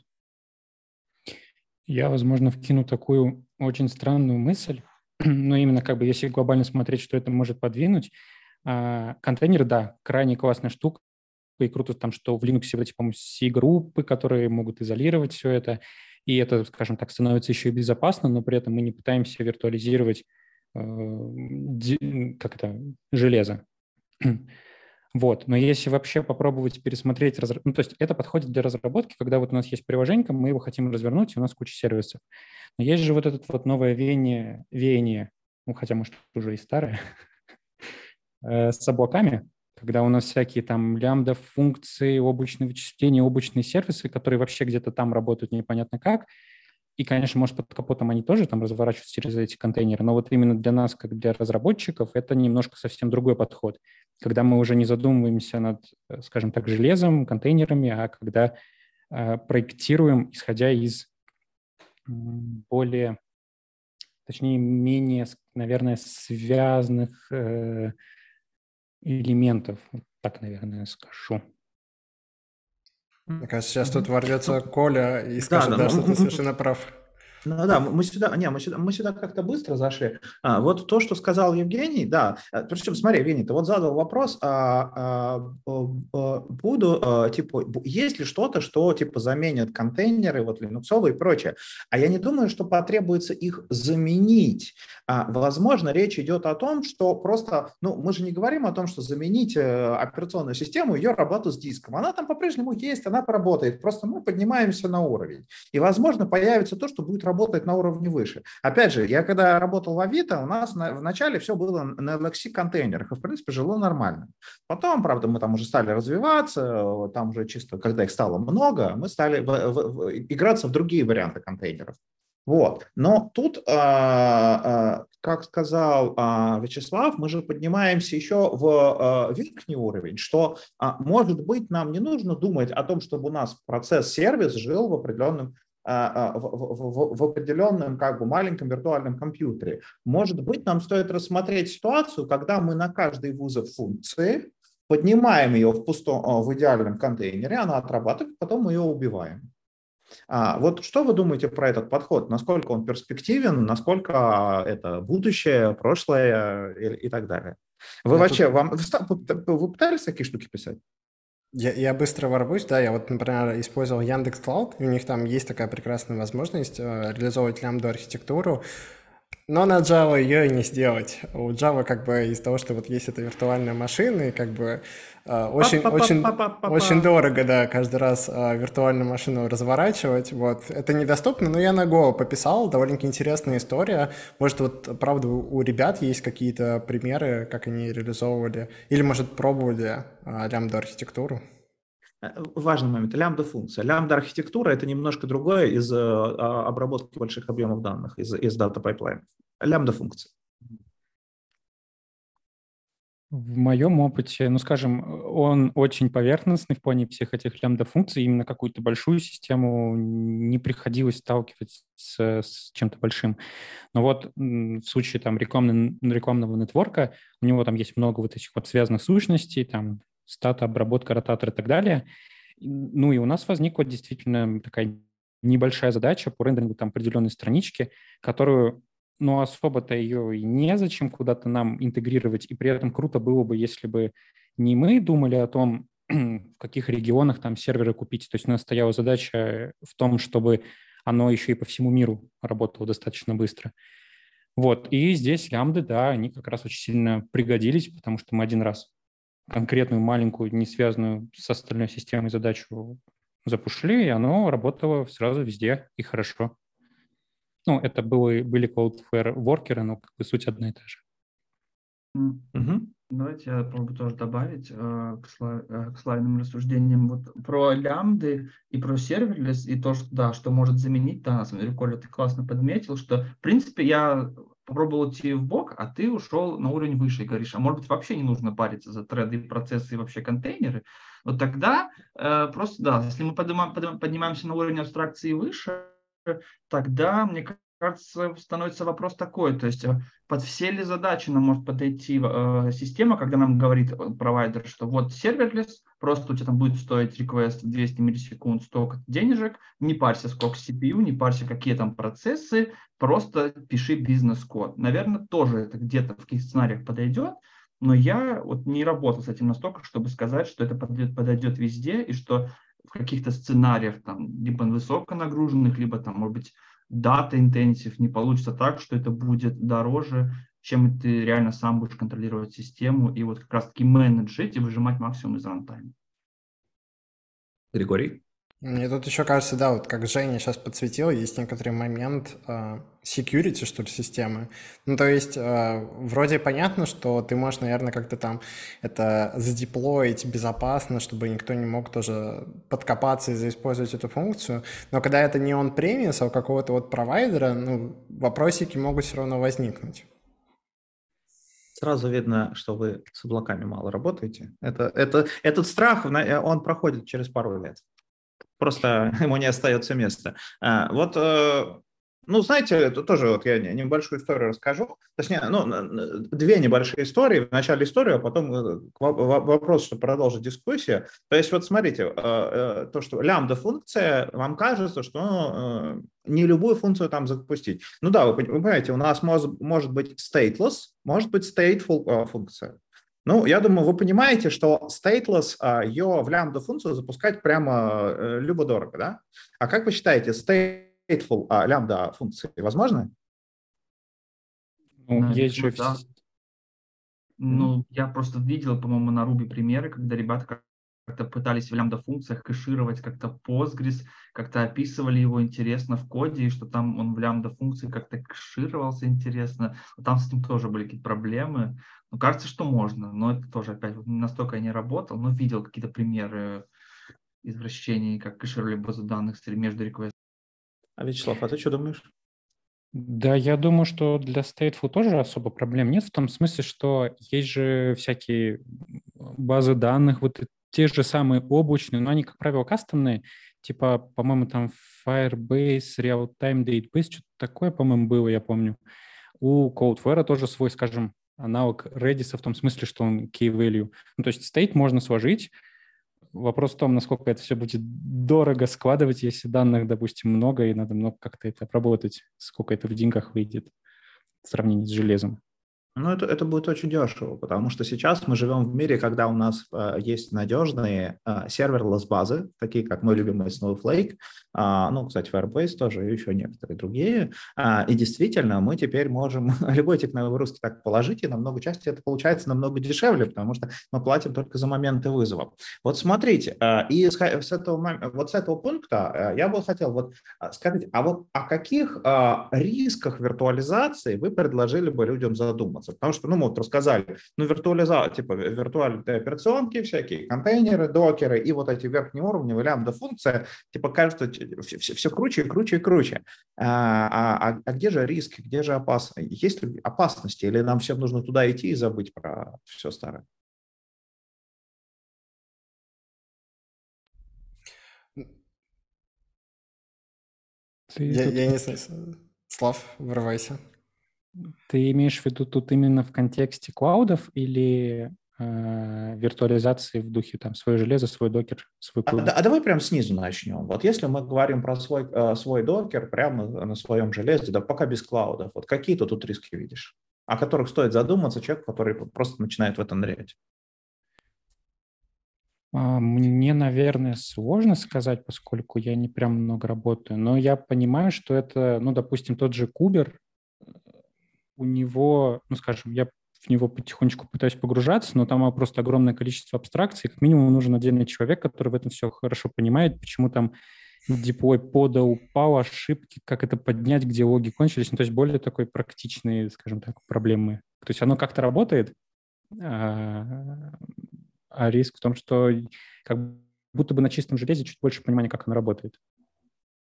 Я, возможно, вкину такую очень странную мысль, <clears throat> но именно как бы если глобально смотреть, что это может подвинуть, контейнеры, да, крайне классная штука, и круто там, что в Linux вот эти, по-моему, C-группы, которые могут изолировать все это, и это, скажем так, становится еще и безопасно, но при этом мы не пытаемся виртуализировать э, как это, железо. <clears throat> Вот. Но если вообще попробовать пересмотреть, разр... ну, то есть это подходит для разработки, когда вот у нас есть приложение, мы его хотим развернуть, и у нас куча сервисов. Но есть же вот это вот новое веяние, веяние ну, хотя, может, уже и старое, <laughs> э, с облаками, когда у нас всякие там лямбда функции, облачные вычисления, облачные сервисы, которые вообще где-то там работают непонятно как. И, конечно, может, под капотом они тоже там разворачиваются через эти контейнеры, но вот именно для нас, как для разработчиков, это немножко совсем другой подход, когда мы уже не задумываемся над, э, скажем так, железом, контейнерами, а когда э, проектируем, исходя из более, точнее, менее, наверное, связанных э, элементов. Так, наверное, скажу. Мне кажется, сейчас тут ворвется Коля и скажет, да, да, да что ты <laughs> совершенно прав. Ну да, мы сюда, не, мы сюда, мы сюда как-то быстро зашли. А, вот то, что сказал Евгений, да. Э, причем, смотри, Евгений, ты вот задал вопрос, а, а, а, буду, а, типа, есть ли что-то, что типа заменит контейнеры, вот линуксовые и прочее. А я не думаю, что потребуется их заменить. А, возможно, речь идет о том, что просто, ну, мы же не говорим о том, что заменить э, операционную систему, ее работу с диском. Она там по-прежнему есть, она поработает. Просто мы поднимаемся на уровень. И, возможно, появится то, что будет работать работать на уровне выше. Опять же, я когда работал в Авито, у нас на, вначале все было на LXC контейнерах, и в принципе жило нормально. Потом, правда, мы там уже стали развиваться, там уже чисто, когда их стало много, мы стали в, в, в, играться в другие варианты контейнеров. Вот. Но тут, а, а, как сказал а, Вячеслав, мы же поднимаемся еще в верхний уровень, что, может быть, нам не нужно думать о том, чтобы у нас процесс-сервис жил в определенном в, в, в определенном как бы маленьком виртуальном компьютере. Может быть, нам стоит рассмотреть ситуацию, когда мы на каждый вызов функции поднимаем ее в пустом, а, в идеальном контейнере, она отрабатывает, потом мы ее убиваем. А, вот что вы думаете про этот подход? Насколько он перспективен, насколько это будущее, прошлое и, и так далее? Вы это... вообще, вам, вы пытались такие штуки писать? Я, я быстро ворвусь, да, я вот, например, использовал Яндекс Клауд, и у них там есть такая прекрасная возможность э, реализовывать лямбду архитектуру, но на Java ее и не сделать. У Java как бы из-за того, что вот есть эта виртуальная машина, и как бы э, очень, очень, очень дорого, да, каждый раз э, виртуальную машину разворачивать. Вот. Это недоступно, но я на Go пописал, довольно интересная история. Может, вот, правда, у ребят есть какие-то примеры, как они реализовывали, или, может, пробовали э, лямбда архитектуру? Э, важный момент. Лямбда-функция. Лямбда-архитектура – это немножко другое из э, а, обработки больших объемов данных, из, из data pipeline ов. Лямбда-функция. В моем опыте, ну, скажем, он очень поверхностный в плане всех этих лямбда-функций. Именно какую-то большую систему не приходилось сталкивать с, с чем-то большим. Но вот в случае там рекламного, рекламного нетворка у него там есть много вот этих вот связанных сущностей, там стата, обработка, ротатор и так далее. Ну и у нас возникла действительно такая небольшая задача по рендерингу там определенной странички, которую, ну, особо-то ее и незачем куда-то нам интегрировать, и при этом круто было бы, если бы не мы думали о том, <clears throat> в каких регионах там серверы купить. То есть у нас стояла задача в том, чтобы оно еще и по всему миру работало достаточно быстро. Вот, и здесь лямбды, да, они как раз очень сильно пригодились, потому что мы один раз конкретную маленькую, не связанную с остальной системой задачу запушили, и оно работало сразу везде и хорошо. Ну, это было, были Cloudflare worker ы, но как бы суть одна и та же. Угу. Давайте я попробую тоже добавить э, к, слай, э, к слайдным рассуждениям вот про лямбды и про serverless, и то, что, да, что может заменить, да, на самом деле, Коля, ты классно подметил, что, в принципе, я попробовал идти в бок, а ты ушел на уровень выше и говоришь, а может быть вообще не нужно париться за thread ы, процессы и вообще контейнеры, вот тогда э, просто, да, если мы поднимаем, поднимаемся на уровень абстракции выше, тогда, мне кажется, становится вопрос такой, то есть э, под все ли задачи нам может подойти э, система, когда нам говорит э, провайдер, что вот serverless, просто у тебя там будет стоить request 200 миллисекунд, столько денежек, не парься, сколько CPU, не парься, какие там процессы, просто пиши бизнес-код. Наверное, тоже это где-то в каких сценариях подойдет, но я вот не работал с этим настолько, чтобы сказать, что это подойдет, подойдет везде, и что в каких-то сценариях, там, либо высоконагруженных, либо там, может быть, дата интенсив не получится так, что это будет дороже, чем ты реально сам будешь контролировать систему и вот как раз-таки менеджить и выжимать максимум из рантайма. Григорий? Мне тут еще кажется, да, вот как Женя сейчас подсветил, есть некоторый момент э, security, что ли, системы. Ну, то есть, э, вроде понятно, что ты можешь, наверное, как-то там это задеплоить безопасно, чтобы никто не мог тоже подкопаться и заиспользовать эту функцию. Но когда это не он премис, а у какого-то вот провайдера, ну, вопросики могут все равно возникнуть. Сразу видно, что вы с облаками мало работаете. Это, это, этот страх, он проходит через пару лет просто <laughs> ему не остается места. А, вот э, ну, знаете, это тоже вот я небольшую историю расскажу. Точнее, ну, две небольшие истории. Вначале историю, а потом э, вопрос, чтобы продолжить дискуссию. То есть вот смотрите, э, то, что лямбда-функция, вам кажется, что не любую функцию там запустить. Ну да, вы понимаете, у нас может, может быть stateless, может быть stateful функция. Ну, я думаю, вы понимаете, что stateless, ее в лямбда-функцию запускать прямо любо-дорого, да? А как вы считаете, state stateful а, лямбда функции возможно? Ну, есть же... Да. Ну, я просто видел, по-моему, на Ruby примеры, когда ребята как-то пытались в лямбда-функциях кэшировать как-то Postgres, как-то описывали его интересно в коде, и что там он в лямбда-функции как-то кэшировался интересно. Там с этим тоже были какие-то проблемы. Ну, кажется, что можно, но это тоже опять настолько я не работал, но видел какие-то примеры извращений, как кэшировали базу данных между реквестами а Вячеслав, а ты что думаешь? Да, я думаю, что для Stateful тоже особо проблем нет, в том смысле, что есть же всякие базы данных, вот те же самые облачные, но они, как правило, кастомные, типа, по-моему, там Firebase, Real-Time Database, что-то такое, по-моему, было, я помню. У Cloudflare тоже свой, скажем, аналог Redis в том смысле, что он key value. Ну, то есть state можно сложить, Вопрос в том, насколько это все будет дорого складывать, если данных, допустим, много, и надо много как-то это обработать, сколько это в деньгах выйдет в сравнении с железом. Ну, это, это будет очень дешево, потому что сейчас мы живем в мире, когда у нас э, есть надежные э, серверлess базы, такие как мой любимый Snowflake, э, ну, кстати, Firebase тоже и еще некоторые другие. Э, и действительно, мы теперь можем <laughs> любой тип нагрузки так положить, и намного чаще это получается намного дешевле, потому что мы платим только за моменты вызова. Вот смотрите, э, и с, с этого, вот с этого пункта э, я бы хотел, вот э, скажите, а вот о каких э, рисках виртуализации вы предложили бы людям задуматься? Задуматься, потому что, ну, мы вот рассказали, ну, виртуализация, типа виртуальные операционки всякие, контейнеры, докеры и вот эти верхние уровни, лямбда функция, типа кажется все, все, все круче и круче и круче. А, а, а где же риски, где же опасность? Есть ли опасности или нам всем нужно туда идти и забыть про все старое? я, я не знаю. Слав, врывайся. Ты имеешь в виду тут именно в контексте клаудов или э, виртуализации в духе там свое железо, свой докер, свой а, а давай прям снизу начнем. Вот если мы говорим про свой, э, свой докер прямо на своем железе, да пока без клаудов, вот какие ты тут риски видишь, о которых стоит задуматься человек, который просто начинает в это нырять? А, мне, наверное, сложно сказать, поскольку я не прям много работаю, но я понимаю, что это, ну, допустим, тот же Кубер, у него, ну, скажем, я в него потихонечку пытаюсь погружаться, но там просто огромное количество абстракций. Как минимум нужен отдельный человек, который в этом все хорошо понимает, почему там деплой пода упал, ошибки, как это поднять, где логи кончились. Ну, то есть более такой практичные, скажем так, проблемы. То есть оно как-то работает, а, а риск в том, что как будто бы на чистом железе чуть больше понимания, как оно работает.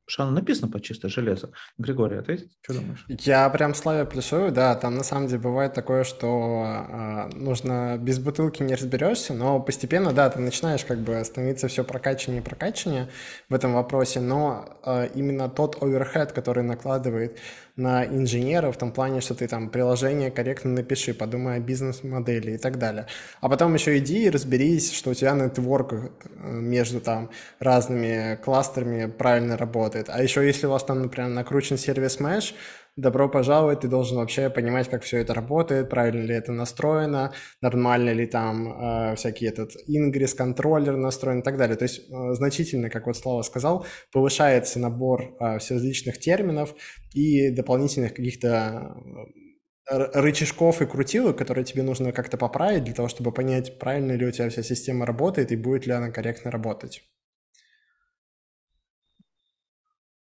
Что оно написано под чистое железо. Григорий, а ты что думаешь? Я прям Славе плюсую, да, там на самом деле бывает такое, что э, нужно без бутылки не разберешься, но постепенно, да, ты начинаешь как бы становиться все прокачаннее и прокачаннее в этом вопросе, но э, именно тот оверхед, который накладывает на инженера в том плане, что ты там приложение корректно напиши, подумай о бизнес-модели и так далее. А потом еще иди и разберись, что у тебя нетворк э, между там разными кластерами правильно работает. А еще если у вас там, например, накручен сервис Mesh, добро пожаловать, ты должен вообще понимать, как все это работает, правильно ли это настроено, нормально ли там э, всякий этот ингресс, контроллер настроен и так далее. То есть э, значительно, как вот Слава сказал, повышается набор э, всеразличных терминов и дополнительных каких-то э, рычажков и крутилок, которые тебе нужно как-то поправить для того, чтобы понять, правильно ли у тебя вся система работает и будет ли она корректно работать.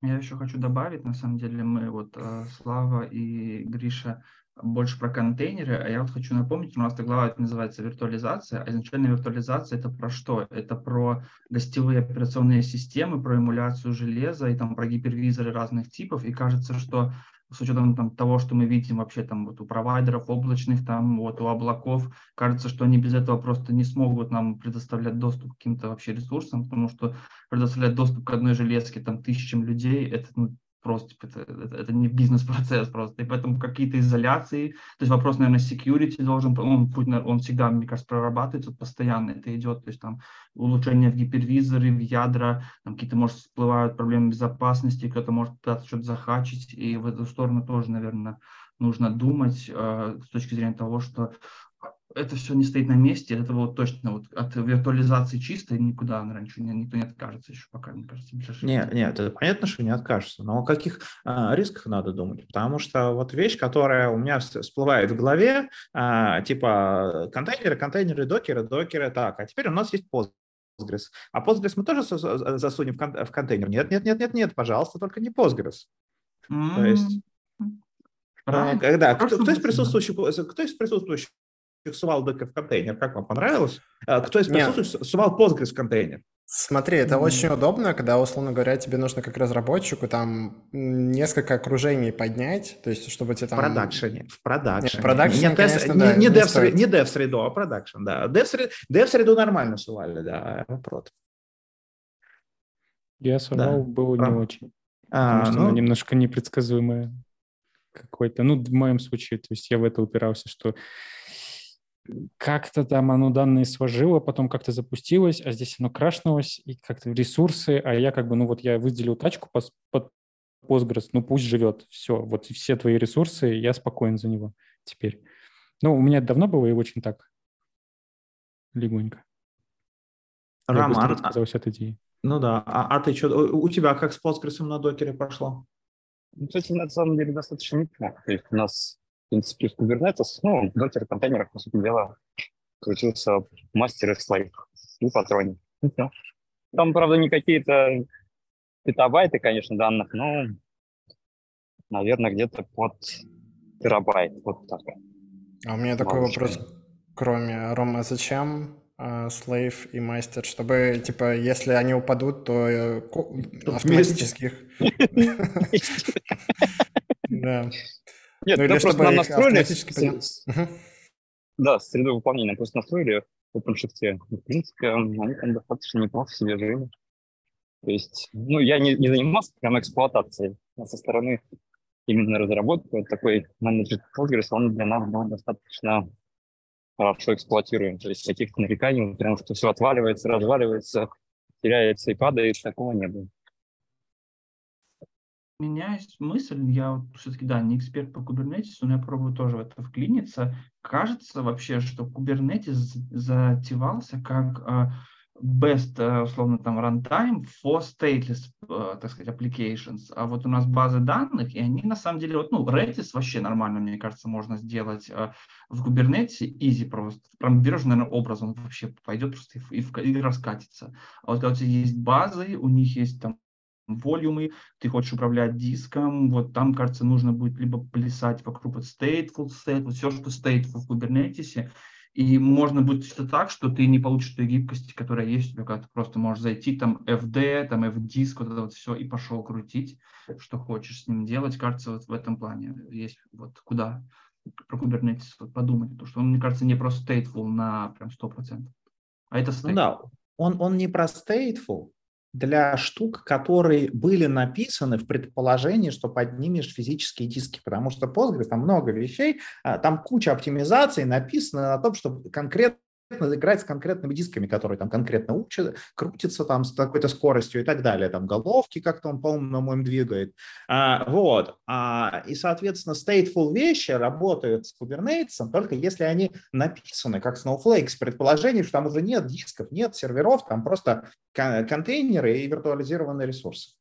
Я еще хочу добавить, на самом деле, мы вот э, Слава и Гриша больше про контейнеры, а я вот хочу напомнить, у нас эта глава называется виртуализация, а изначально виртуализация это про что? Это про гостевые операционные системы, про эмуляцию железа и там про гипервизоры разных типов, и кажется, что с учетом там, того, что мы видим вообще там вот у провайдеров облачных, там вот у облаков, кажется, что они без этого просто не смогут нам предоставлять доступ к каким-то вообще ресурсам, потому что предоставлять доступ к одной железке там тысячам людей, это ну, просто типа, это, это, не бизнес-процесс просто. И поэтому какие-то изоляции, то есть вопрос, наверное, security должен, он, он всегда, мне кажется, прорабатывается постоянно, это идет, то есть там улучшение в гипервизоры, в ядра, там какие-то, может, всплывают проблемы безопасности, кто-то может пытаться что-то захачить, и в эту сторону тоже, наверное, нужно думать э, с точки зрения того, что это все не стоит на месте, это вот точно вот от виртуализации чистой никуда раньше никто не откажется еще пока, мне кажется. Нет, нет, это понятно, что не откажется, но о каких а, рисках надо думать? Потому что вот вещь, которая у меня всплывает в голове, а, типа контейнеры, контейнеры, докеры, докеры, так, а теперь у нас есть Postgres. А Postgres мы тоже засунем в контейнер? Нет, нет, нет, нет, нет, пожалуйста, только не Postgres. Mm-hmm. То есть Правильно. Когда, кто, кто, из присутствующих, кто из присутствующих сувал Docker в контейнер. Как вам понравилось? А, кто из присутствующих сувал Postgres в контейнер? Смотри, это mm-hmm. очень удобно, когда, условно говоря, тебе нужно как разработчику там несколько окружений поднять, то есть чтобы тебе там... В продакшене, в продакшене. Нет, в продакшене, не, конечно, не, да, не, dev среду, не dev среду, а продакшн, да. Dev, среду, dev среду нормально сували, да, наоборот. Я сувал, да. было не очень. А, потому что ну... немножко непредсказуемая какой-то. Ну, в моем случае, то есть я в это упирался, что как-то там оно данные сложило, потом как-то запустилось, а здесь оно крашнулось, и как-то ресурсы, а я как бы, ну вот я выделил тачку под Postgres, ну пусть живет, все, вот все твои ресурсы, я спокоен за него теперь. Ну, у меня это давно было и очень так легонько. Роман, отказался от идеи. Ну да, а, а ты что, у тебя как с Postgres на докере пошло? Ну, кстати, на самом деле достаточно неплохо. У нас принципе, в Kubernetes, ну, в докер контейнерах, по сути дела, крутился мастер из слайв и патроне. Там, правда, не какие-то петабайты, конечно, данных, но, наверное, где-то под терабайт, вот так. А у меня такой вопрос, кроме Рома, зачем слейв и мастер, чтобы, типа, если они упадут, то э, автоматически их... <laughs> <laughs> Да. Нет, ну, просто нам настроили... Да, среду выполнения просто настроили в OpenShift. В принципе, они там достаточно неплохо себе жили. То есть, ну, я не, не занимался прям эксплуатацией, а со стороны именно разработки вот такой менеджер Postgres, он для нас был достаточно хорошо эксплуатируем. То есть каких-то нареканий, прям что все отваливается, разваливается, теряется и падает, такого не было меня есть мысль, я вот все-таки, да, не эксперт по Kubernetes, но я пробую тоже в это вклиниться. Кажется вообще, что Kubernetes затевался как uh, best, uh, условно, там, runtime for stateless, uh, так сказать, applications. А вот у нас базы данных, и они на самом деле, вот, ну, Redis вообще нормально, мне кажется, можно сделать uh, в Kubernetes easy просто. Прям берешь, наверное, образ, он вообще пойдет просто и, и, и раскатится. А вот когда у тебя есть базы, у них есть там волюмы, ты хочешь управлять диском, вот там, кажется, нужно будет либо плясать вокруг вот stateful state, вот все, что stateful в Kubernetes, и можно будет что так, что ты не получишь той гибкости, которая есть у тебя, когда ты просто можешь зайти, там, FD, там, FDisk, вот это вот все, и пошел крутить, что хочешь с ним делать. Кажется, вот в этом плане есть вот куда про Kubernetes вот подумать, потому что он, мне кажется, не просто stateful на прям 100%, а это stateful. Ну да, он, он не про stateful, для штук, которые были написаны в предположении, что поднимешь физические диски, потому что Postgres, там много вещей, а, там куча оптимизаций написано на том, что конкретно играть с конкретными дисками, которые там конкретно учат, крутятся там с какой-то скоростью и так далее, там головки как-то он, по-моему, им двигает. А, вот. А, и, соответственно, stateful вещи работают с Kubernetes только если они написаны как Snowflake с предположением, что там уже нет дисков, нет серверов, там просто контейнеры и виртуализированные ресурсы.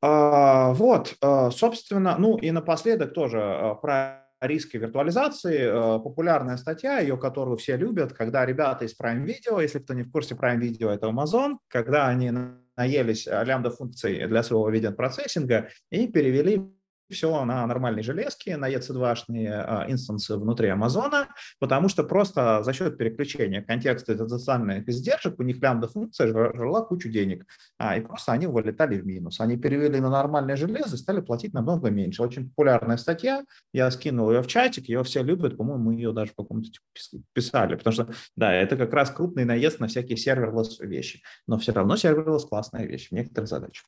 А, вот, а, собственно, ну и напоследок тоже а, про риски виртуализации, э, популярная статья, ее которую все любят, когда ребята из Prime Video, если кто не в курсе, Prime Video это Amazon, когда они наелись лямбда функций для своего видеопроцессинга и перевели все на нормальной железке, на EC2-шные а, инстансы внутри Амазона, потому что просто за счет переключения контекста социальных издержек у них лямбда-функция жила кучу денег, а, и просто они вылетали в минус. Они перевели на нормальное железо и стали платить намного меньше. Очень популярная статья, я скинул ее в чатик, ее все любят, по-моему, мы ее даже в каком-то типа писали, потому что, да, это как раз крупный наезд на всякие serverless вещи, но все равно serverless классная вещь в некоторых задачах.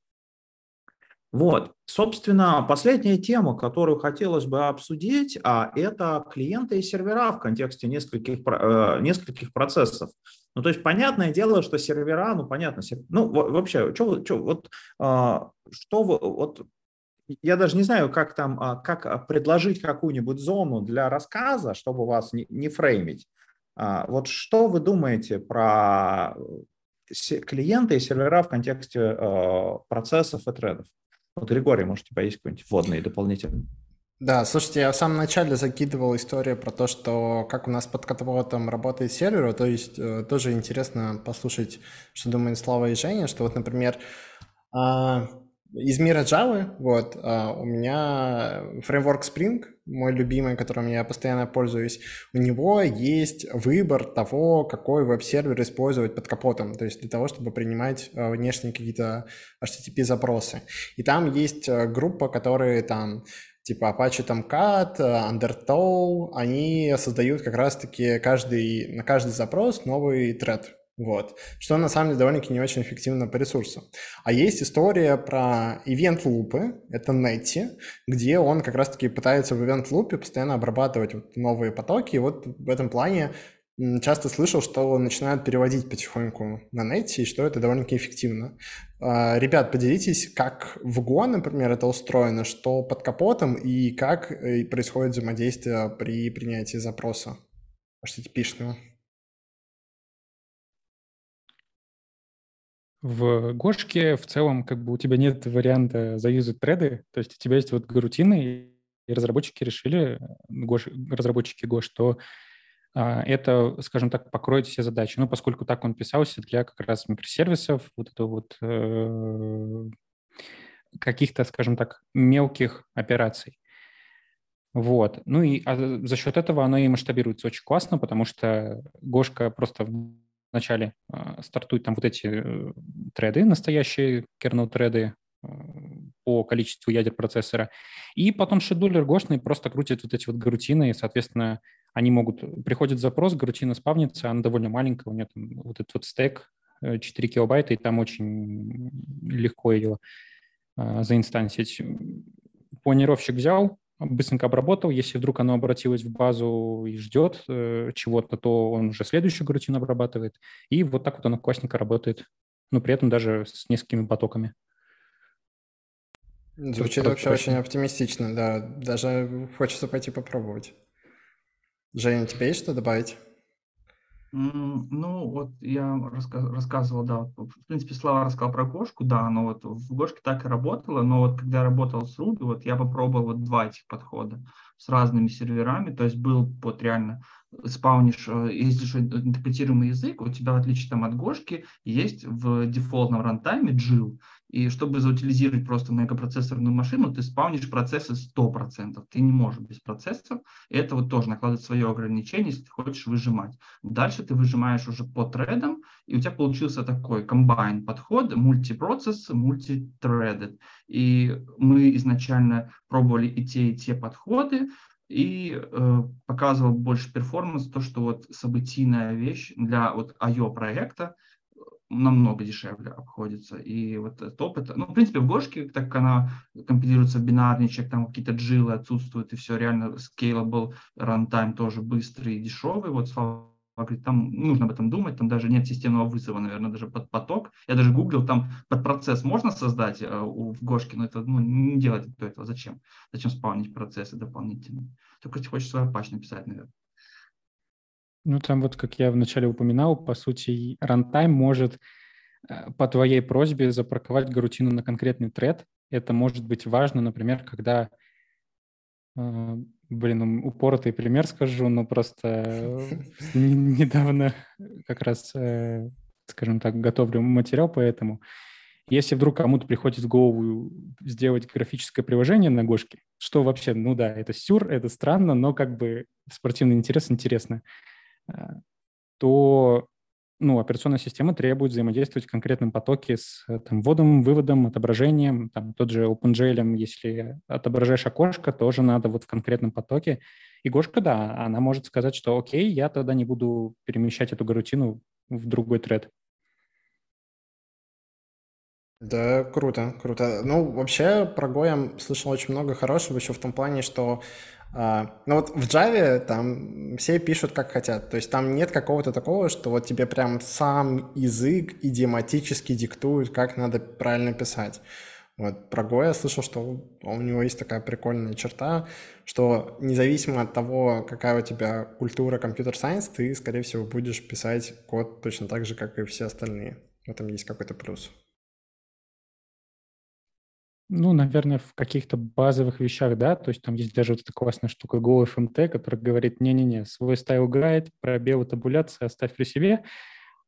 Вот, собственно, последняя тема, которую хотелось бы обсудить, а это клиенты и сервера в контексте нескольких, э, нескольких процессов. Ну, то есть, понятное дело, что сервера, ну, понятно, ну, вообще, что, что, вот, а, что вы, вот, я даже не знаю, как там, а, как предложить какую-нибудь зону для рассказа, чтобы вас не, не frame ить. А, вот что вы думаете про клиенты и сервера в контексте процессов и тредов? Вот, Григорий, может, у тебя есть какой-нибудь вводный дополнительный? Да, слушайте, я в самом начале закидывал историю про то, что как у нас под капотом работает сервер, то есть э, тоже интересно послушать, что думает Слава и Женя, что вот, например, э, из мира Java, вот, э, у меня фреймворк Spring, мой любимый, которым я постоянно пользуюсь, у него есть выбор того, какой веб-сервер использовать под капотом, то есть для того, чтобы принимать э, внешние какие-то HTTP-запросы. И там есть э, группа, которые там типа Apache Tomcat, Undertow, они создают как раз-таки каждый, на каждый запрос новый тред. Вот. Что на самом деле довольно-таки не очень эффективно по ресурсам. А есть история про event лупы, это Netty, где он как раз-таки пытается в event лупе постоянно обрабатывать вот новые потоки. И вот в этом плане часто слышал, что начинают переводить потихоньку на Netty, и что это довольно-таки эффективно. А, ребят, поделитесь, как в Go, например, это устроено, что под капотом и как э, происходит взаимодействие при принятии запроса HTTP-шного. В Гошке в целом как бы у тебя нет варианта заюзать треды, то есть у тебя есть вот гарутины, и разработчики решили, Гош, разработчики Go, что а, это, скажем так, покроет все задачи. Ну, поскольку так он писался для как раз микросервисов, вот это вот э, каких-то, скажем так, мелких операций. Вот. Ну и а за счет этого оно и масштабируется очень классно, потому что Гошка просто вначале э, стартуют там вот эти э, треды, настоящие kernel-треды э, по количеству ядер процессора, и потом шедулер гошный просто крутит вот эти вот гарутины, и, соответственно, они могут... Приходит запрос, гарутина спавнится, она довольно маленькая, у нее там вот этот вот стек 4 килобайта, и там очень легко ее э, заинстансить. Планировщик взял, быстренько обработал. Если вдруг оно обратилось в базу и ждет э, чего-то, то он уже следующую гарутину обрабатывает. И вот так вот оно классненько работает. Но при этом даже с несколькими потоками. Звучит вообще очень оптимистично, да. Даже хочется пойти попробовать. Женя, тебе есть что добавить? Ну, вот я рассказывал, да, в принципе, Слава рассказал про Гошку, да, но вот в Гошке так и работало, но вот когда я работал с Ruby, вот я попробовал вот два этих подхода с разными серверами, то есть был вот реально спаунишь, э, если же интерпретируемый язык, у тебя, в отличие там от Гошки, есть в дефолтном рантайме JIL, и чтобы заутилизировать просто многопроцессорную машину, ты спаунишь процессы 100%. Ты не можешь без процессов. Это вот тоже накладывает свое ограничение, если ты хочешь выжимать. Дальше ты выжимаешь уже по тредам, и у тебя получился такой комбайн подход, мультипроцесс, мультитредед. И мы изначально пробовали и те, и те подходы, и э, показывал больше перформанс, то, что вот событийная вещь для вот IO проекта намного дешевле обходится. И вот этот опыт, ну, в принципе, в Гошке, так как она компилируется в бинарничек, там какие-то джилы отсутствуют, и все реально scalable, runtime тоже быстрый и дешевый. Вот Слава там нужно об этом думать, там даже нет системного вызова, наверное, даже под поток. Я даже гуглил, там под процесс можно создать э, у, в Гошке, но это ну, не делать кто этого, зачем? Зачем спавнить процессы дополнительные? Только если хочешь свой Apache написать, наверное. Ну, там вот, как я вначале упоминал, по сути, рантайм может э, по твоей просьбе запарковать гарутину на конкретный тред. Это может быть важно, например, когда, э, блин, упоротый пример скажу, но просто <laughs> недавно как раз, э, скажем так, готовлю материал по этому. Если вдруг кому-то приходит в голову сделать графическое приложение на Гошке, что вообще, ну да, это сюр, это странно, но как бы спортивный интерес интересно то ну, операционная система требует взаимодействовать в конкретном потоке с там, вводом, выводом, отображением. Там, тот же OpenGL, если отображаешь окошко, тоже надо вот в конкретном потоке. И Гошка, да, она может сказать, что окей, я тогда не буду перемещать эту гарутину в другой тред. Да, круто, круто. Ну, вообще про Go я слышал очень много хорошего еще в том плане, что а, ну вот в Java там все пишут как хотят, то есть там нет какого-то такого, что вот тебе прям сам язык идиоматически диктует, как надо правильно писать. Вот про Go я слышал, что у него есть такая прикольная черта, что независимо от того, какая у тебя культура компьютер-сайенс, ты, скорее всего, будешь писать код точно так же, как и все остальные. В этом есть какой-то плюс. Ну, наверное, в каких-то базовых вещах, да, то есть там есть даже вот эта классная штука GoFMT, которая говорит, не-не-не, свой стайл гайд, пробел табуляции оставь при себе,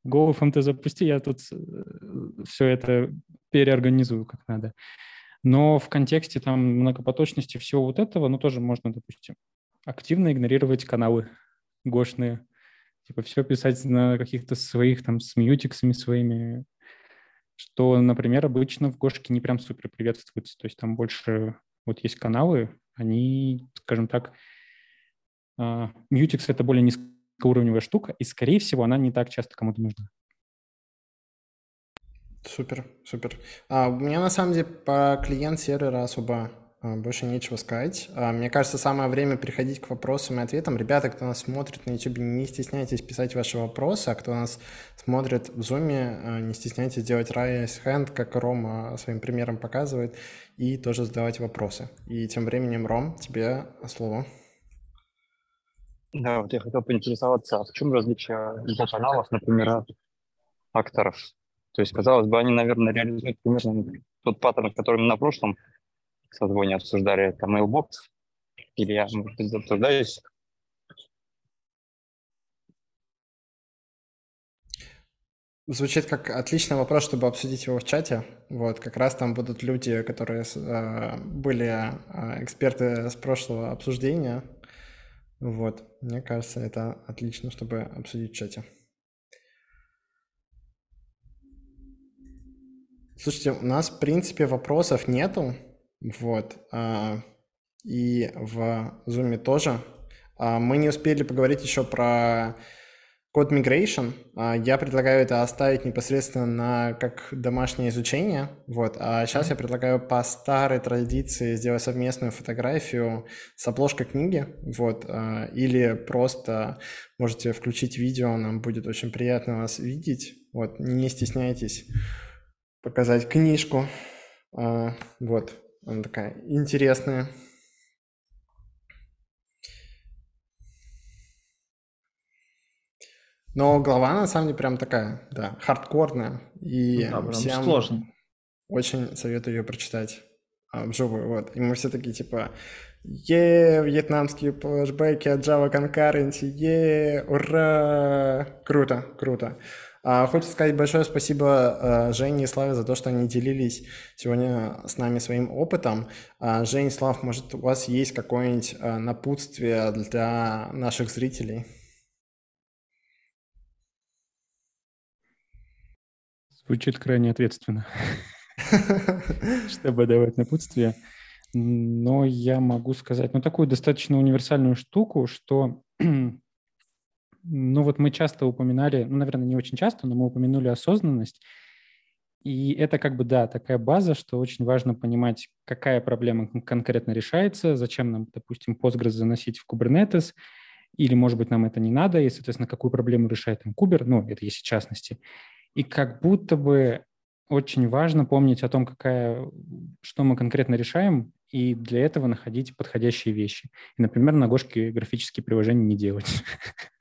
GoFMT запусти, я тут э, все это переорганизую как надо. Но в контексте там многопоточности всего вот этого, ну, тоже можно, допустим, активно игнорировать каналы гошные, типа все писать на каких-то своих там с мьютиксами своими, что, например, обычно в Гошке не прям супер приветствуется. То есть там больше вот есть каналы, они, скажем так, Mutex — это более низкоуровневая штука, и, скорее всего, она не так часто кому-то нужна. Супер, супер. А, у меня на самом деле по клиент сервера особо а, больше нечего сказать. А, мне кажется, самое время переходить к вопросам и ответам. Ребята, кто нас смотрит на YouTube, не стесняйтесь писать ваши вопросы, а кто нас смотрит в Zoom, а, не стесняйтесь делать raise hand, как Рома своим примером показывает, и тоже задавать вопросы. И тем временем, Ром, тебе слово. Да, вот я хотел поинтересоваться, а в чем различие каналов, например, от акторов? То есть, казалось бы, они, наверное, реализуют примерно тот паттерн, который мы на прошлом созвоне обсуждали это Mailbox, или я, может быть, обсуждаюсь. Звучит как отличный вопрос, чтобы обсудить его в чате. Вот, как раз там будут люди, которые э, были э, эксперты с прошлого обсуждения. Вот, мне кажется, это отлично, чтобы обсудить в чате. Слушайте, у нас, в принципе, вопросов нету. Вот. А, и в Zoom тоже. А, мы не успели поговорить еще про код migration. А, я предлагаю это оставить непосредственно на как домашнее изучение. Вот. А сейчас я предлагаю по старой традиции сделать совместную фотографию с обложкой книги. Вот. Или просто можете включить видео, нам будет очень приятно вас видеть. Вот. Не стесняйтесь показать книжку. Вот. Она такая интересная. Но глава на самом деле прям такая, да, хардкорная. И ну, да, всем сложно. очень советую ее прочитать а, вживую. Вот. И мы все такие типа, е вьетнамские флешбеки от Java Concurrency, е ура! Круто, круто. А, хочется сказать большое спасибо а, Жене и Славе за то, что они делились сегодня с нами своим опытом. А, Жень, Слав, может, у вас есть какое-нибудь напутствие для наших зрителей? Звучит крайне ответственно, <laughs> чтобы давать напутствие. Но я могу сказать, ну, такую достаточно универсальную штуку, что <clears throat> Ну вот мы часто упоминали, ну, наверное, не очень часто, но мы упомянули осознанность. И это как бы, да, такая база, что очень важно понимать, какая проблема конкретно решается, зачем нам, допустим, Postgres заносить в Kubernetes, или, может быть, нам это не надо, и, соответственно, какую проблему решает там Кубер, ну, это есть в частности. И как будто бы очень важно помнить о том, какая, что мы конкретно решаем, и для этого находить подходящие вещи. И, например, на Гошке графические приложения не делать. <laughs>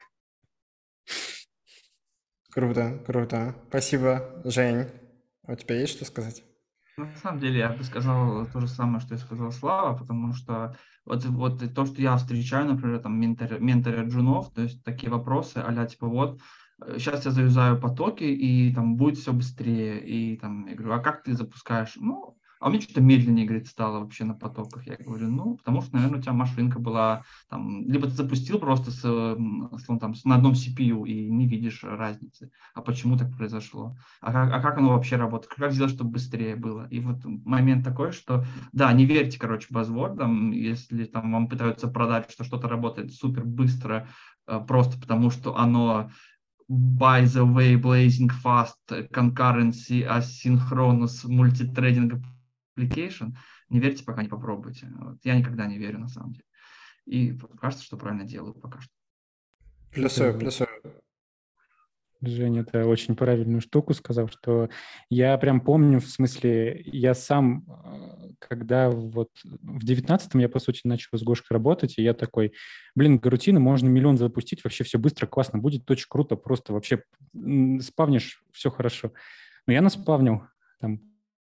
Круто, круто. Спасибо, Жень. У тебя есть что сказать? На самом деле, я бы сказал то же самое, что я сказал Слава, потому что вот, вот то, что я встречаю, например, там ментор, менторы джунов, то есть такие вопросы, а типа вот, сейчас я завязаю потоки, и там будет все быстрее. И там я говорю, а как ты запускаешь? Ну, а у меня что-то медленнее, говорит, стало вообще на потоках. Я говорю, ну, потому что, наверное, у тебя машинка была там, либо ты запустил просто с, с, там, на одном CPU и не видишь разницы. А почему так произошло? А как, а как оно вообще работает? Как сделать, чтобы быстрее было? И вот момент такой, что, да, не верьте, короче, базвордам, если там вам пытаются продать, что что-то работает супер быстро, э, просто потому что оно by the way, blazing fast, concurrency, asynchronous, multithreading application, не верьте, пока не попробуйте. Вот. Я никогда не верю, на самом деле. И кажется, что правильно делаю пока что. Плюсую, плюсую. Женя, это очень правильную штуку сказал, что я прям помню, в смысле, я сам, э, когда вот в девятнадцатом я, по сути, начал с Гошкой работать, и я такой, блин, гарутины можно миллион запустить, вообще все быстро, классно будет, очень круто, просто вообще спавнишь, все хорошо. Но я наспавнил, там,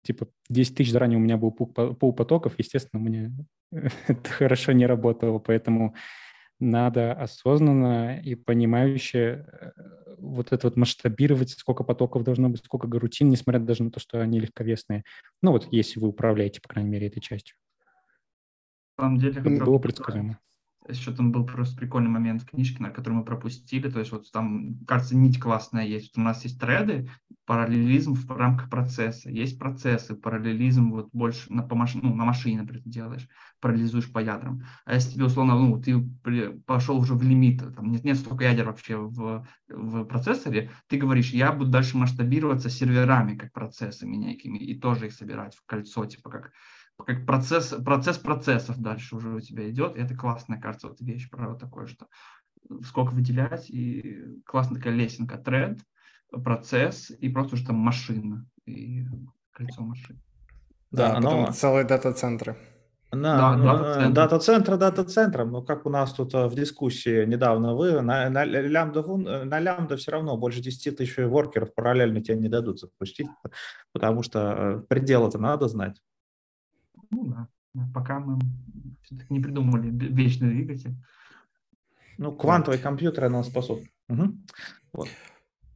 типа 10 тысяч заранее у меня был пол потоков, естественно, мне <laughs> это хорошо не работало, поэтому надо осознанно и понимающе э, вот это вот масштабировать, сколько потоков должно быть, сколько гарутин, несмотря даже на то, что они легковесные. Ну вот, если вы управляете, по крайней мере, этой частью. На самом деле, было предсказуемо. Еще там был просто прикольный момент в книжке, на который мы пропустили. То есть вот там, кажется, нить классная есть. Вот у нас есть треды, параллелизм в рамках процесса. Есть процессы, параллелизм вот больше на, по маш... ну, на машине, например, ты делаешь, параллелизуешь по ядрам. А если тебе, условно, ну, ты пошел уже в лимит, там нет, нет столько ядер вообще в, в процессоре, ты говоришь, я буду дальше масштабироваться серверами, как процессами некими, и тоже их собирать в кольцо, типа как как процесс, процесс процессов дальше уже у тебя идет. И это классная, кажется, вот вещь про вот такое, что сколько выделять, и классная такая лесенка, тренд, процесс, и просто уже там машина, и кольцо машин. Да, да потом но... целые дата-центры. На, да, дата-центр дата-центром, но как у нас тут э, в дискуссии недавно вы, на, на, лямбда, на лямбда все равно больше 10 тысяч воркеров параллельно тебе не дадут запустить, потому что э, пределы-то надо знать. Ну да, пока мы все-таки не придумали вечный двигатель. Ну, квантовый компьютер нам способен. Угу. Вот.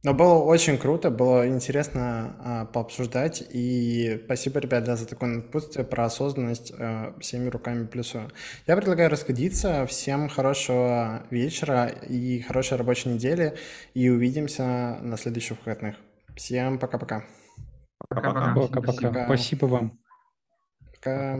Но было очень круто, было интересно а, пообсуждать. И спасибо, ребята, за такое напутствие про осознанность а, всеми руками плюсую. Я предлагаю расходиться. Всем хорошего вечера и хорошей рабочей недели. И увидимся на следующих выходных. Всем пока-пока. Пока-пока. Пока-пока. Спасибо вам. Пока.